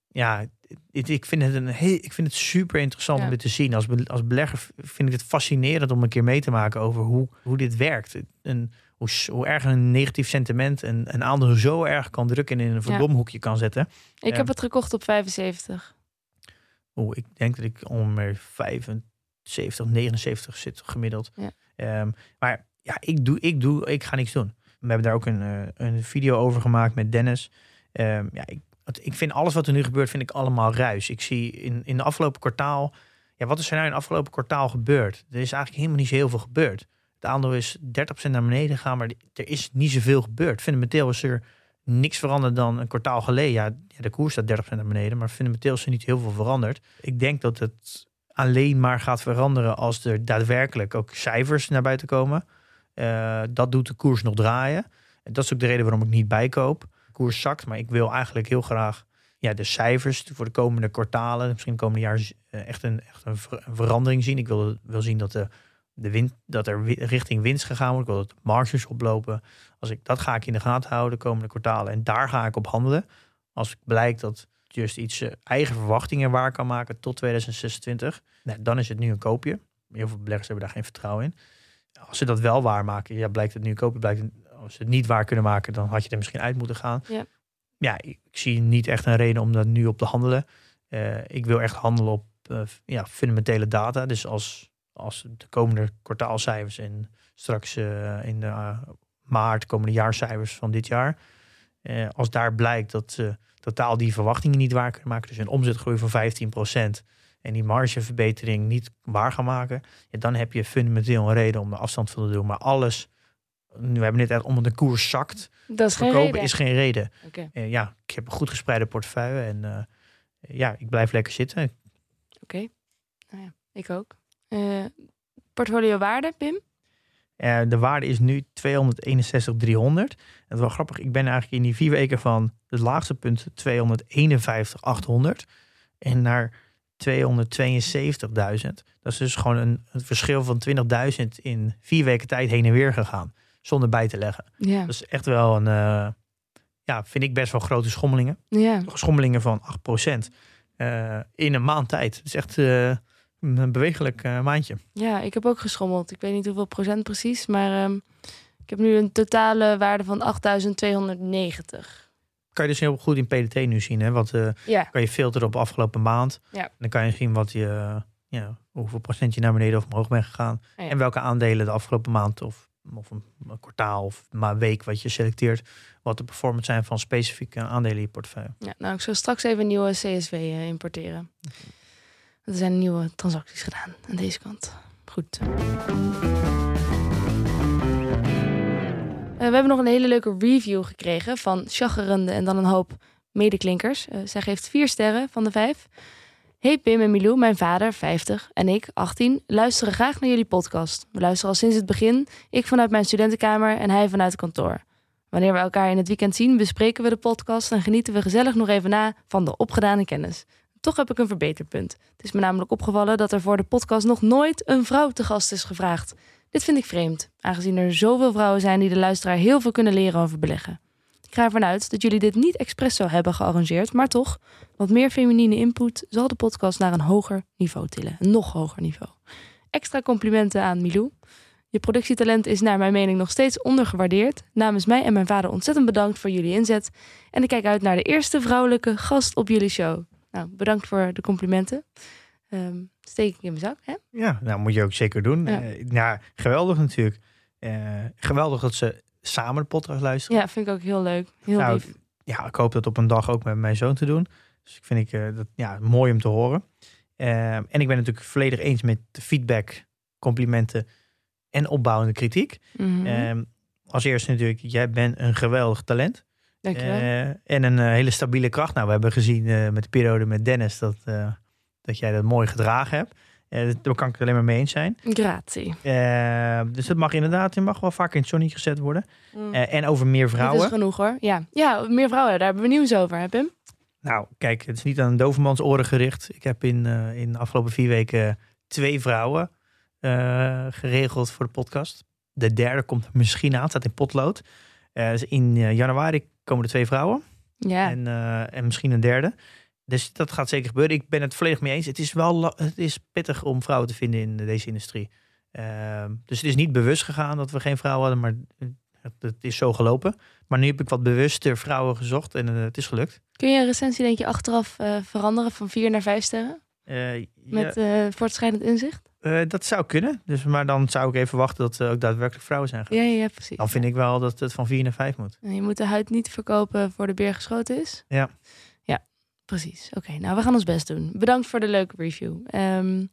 ja, het, ik vind het een heel, ik vind het super interessant ja. om dit te zien. Als, be, als belegger vind ik het fascinerend om een keer mee te maken over hoe, hoe dit werkt. En hoe, hoe erg een negatief sentiment een, een aandeel zo erg kan drukken en in een verdomhoekje ja. kan zetten. Ik uh, heb het gekocht op 75. Oeh, ik denk dat ik ongeveer 75, 79 zit gemiddeld. Ja. Um, maar ja, ik doe, ik doe, ik ga niks doen. We hebben daar ook een, uh, een video over gemaakt met Dennis. Um, ja, ik, ik vind alles wat er nu gebeurt, vind ik allemaal ruis. Ik zie in, in de afgelopen kwartaal... Ja, wat is er nou in het afgelopen kwartaal gebeurd? Er is eigenlijk helemaal niet zo heel veel gebeurd. Het aandeel is 30% naar beneden gegaan, maar er is niet zoveel gebeurd. Fundamenteel is er niks veranderd dan een kwartaal geleden. Ja, de koers staat 30% naar beneden, maar fundamenteel is er niet heel veel veranderd. Ik denk dat het alleen maar gaat veranderen als er daadwerkelijk ook cijfers naar buiten komen. Uh, dat doet de koers nog draaien. En dat is ook de reden waarom ik niet bijkoop. De koers zakt, maar ik wil eigenlijk heel graag ja, de cijfers voor de komende kwartalen, misschien komende jaar, echt een, echt een verandering zien. Ik wil, wil zien dat, de, de wind, dat er richting winst gegaan wordt. Ik wil dat de marges oplopen. Als ik, dat ga ik in de gaten houden de komende kwartalen. En daar ga ik op handelen. Als ik blijkt dat Just iets uh, eigen verwachtingen waar kan maken tot 2026, nou, dan is het nu een koopje. Heel veel beleggers hebben daar geen vertrouwen in. Als ze dat wel waarmaken, ja, blijkt het nu een koopje. Blijkt het, als ze het niet waar kunnen maken, dan had je er misschien uit moeten gaan. Ja, ja ik, ik zie niet echt een reden om dat nu op te handelen. Uh, ik wil echt handelen op uh, ja, fundamentele data. Dus als, als de komende kwartaalcijfers en straks uh, in de maart komende jaarcijfers van dit jaar. eh, als daar blijkt dat ze totaal die verwachtingen niet waar kunnen maken. Dus een omzetgroei van 15% en die margeverbetering niet waar gaan maken. Ja, dan heb je fundamenteel een reden om de afstand van te doen. Maar alles, we hebben net echt omdat de koers zakt. Dat is geen verkopen reden. is geen reden. Uh, ja, ik heb een goed gespreide portefeuille en uh, ja, ik blijf lekker zitten. Oké, okay. nou ja, ik ook. Uh, portfolio waarde, Pim? Uh, de waarde is nu 261,300. Het is wel grappig. Ik ben eigenlijk in die vier weken van het laagste punt 251,800 en naar 272.000. Dat is dus gewoon een, een verschil van 20.000 in vier weken tijd heen en weer gegaan. Zonder bij te leggen. Ja. Dat is echt wel een, uh, ja, vind ik best wel grote schommelingen. Ja. Schommelingen van 8% uh, in een maand tijd. Het is echt een bewegelijk maandje. Ja, ik heb ook geschommeld. Ik weet niet hoeveel procent precies, maar um, ik heb nu een totale waarde van 8.290 kan je dus heel goed in PDT nu zien. Hè? Wat uh, ja. kan je filteren op afgelopen maand. Ja. Dan kan je zien wat je, ja, hoeveel procent je naar beneden of omhoog bent gegaan. Ja. En welke aandelen de afgelopen maand of, of een, een, kwartaal of maar week wat je selecteert. Wat de performance zijn van specifieke aandelen in je portefeuille. Ja, nou, ik zal straks even een nieuwe CSV uh, importeren. Er zijn nieuwe transacties gedaan aan deze kant. Goed. Uh, we hebben nog een hele leuke review gekregen van Chaggerende en dan een hoop medeklinkers. Uh, zij geeft vier sterren van de vijf. Hey Pim en Milou, mijn vader, 50, en ik, 18, luisteren graag naar jullie podcast. We luisteren al sinds het begin, ik vanuit mijn studentenkamer en hij vanuit het kantoor. Wanneer we elkaar in het weekend zien, bespreken we de podcast en genieten we gezellig nog even na van de opgedane kennis. Toch heb ik een verbeterpunt. Het is me namelijk opgevallen dat er voor de podcast nog nooit een vrouw te gast is gevraagd. Dit vind ik vreemd, aangezien er zoveel vrouwen zijn die de luisteraar heel veel kunnen leren over beleggen. Ik ga ervan uit dat jullie dit niet expres zo hebben gearrangeerd, maar toch, wat meer feminine input zal de podcast naar een hoger niveau tillen. Een nog hoger niveau. Extra complimenten aan Milou. Je productietalent is naar mijn mening nog steeds ondergewaardeerd. Namens mij en mijn vader ontzettend bedankt voor jullie inzet. En ik kijk uit naar de eerste vrouwelijke gast op jullie show. Nou, bedankt voor de complimenten. Um, steek ik in mijn zak, hè? Ja, nou moet je ook zeker doen. Ja, uh, nou, geweldig natuurlijk. Uh, geweldig dat ze samen de podcast luisteren. Ja, vind ik ook heel leuk. Heel nou, lief. Ja, ik hoop dat op een dag ook met mijn zoon te doen. Dus ik vind ik uh, dat ja, mooi om te horen. Uh, en ik ben natuurlijk volledig eens met de feedback, complimenten en opbouwende kritiek. Mm -hmm. als eerste natuurlijk, jij bent een geweldig talent. Dankjewel. Uh, en een hele stabiele kracht. Nou, we hebben gezien met de periode met Dennis dat, dat jij dat mooi gedragen hebt. Daar kan ik het alleen maar mee eens zijn. Gratie. Dus dat mag inderdaad, je mag wel vaker in het zonnetje gezet worden. Mm. En over meer vrouwen. Dat is genoeg hoor. Ja, ja meer vrouwen, daar hebben we nieuws over, heb hem? Nou, kijk, het is niet aan een dovermans oren gericht. Ik heb in, in de afgelopen vier weken twee vrouwen geregeld voor de podcast. De derde komt misschien aan, staat in potlood. dus in januari komen er twee vrouwen. Ja. En, en misschien een derde. Dus dat gaat zeker gebeuren. Ik ben het volledig mee eens. Het is wel het is pittig om vrouwen te vinden in deze industrie. Uh, dus het is niet bewust gegaan dat we geen vrouwen hadden, maar het, is zo gelopen. Maar nu heb ik wat bewuster vrouwen gezocht en uh, het is gelukt. Kun je een recensie denk je achteraf veranderen van vier naar vijf sterren? Met ja. voortschrijdend inzicht? Dat zou kunnen. Dus, maar dan zou ik even wachten dat er ook daadwerkelijk vrouwen zijn. Ja, ja, precies. Dan vind ik wel dat het van vier naar vijf moet. En je moet de huid niet verkopen voor de beer geschoten is. Ja. Precies. Oké, okay, nou we gaan ons best doen. Bedankt voor de leuke review. Um,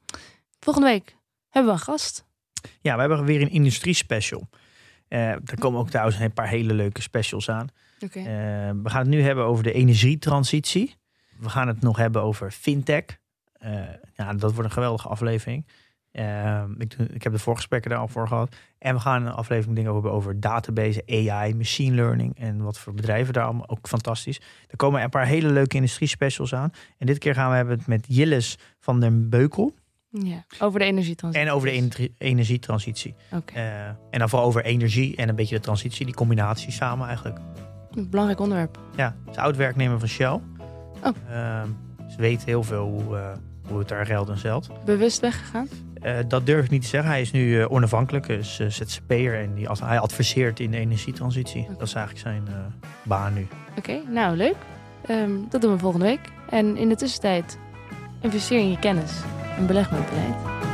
volgende week hebben we een gast. Ja, we hebben weer een industrie special. Uh, er komen ook trouwens een paar hele leuke specials aan. Okay. Uh, we gaan het nu hebben over de energietransitie. We gaan het nog hebben over fintech. Ja, dat wordt een geweldige aflevering. Uh, ik, ik, heb de voorgesprekken daar al voor gehad. En we gaan een aflevering dingen hebben over database, AI, machine learning en wat voor bedrijven daar allemaal ook fantastisch. Er komen een paar hele leuke industrie specials aan. En dit keer gaan we hebben het met Jilles van den Beukel. Ja, over de energietransitie. En over de ener energietransitie. Okay. Uh, en dan vooral over energie en een beetje de transitie, die combinatie samen eigenlijk. Een belangrijk onderwerp. Ja, ze is oud-werknemer van Shell. Oh. Uh, ze weet heel veel hoe, uh, hoe het daar geldt en zelt. Bewust weggegaan? Uh, dat durf ik niet te zeggen. Hij is nu uh, onafhankelijk, is uh, ZZP'er en die, als, hij adviseert in de energietransitie. Okay. Dat is eigenlijk zijn baan nu. Oké, okay, nou leuk. Um, dat doen we volgende week. En in de tussentijd investeer in je kennis en beleg met beleid.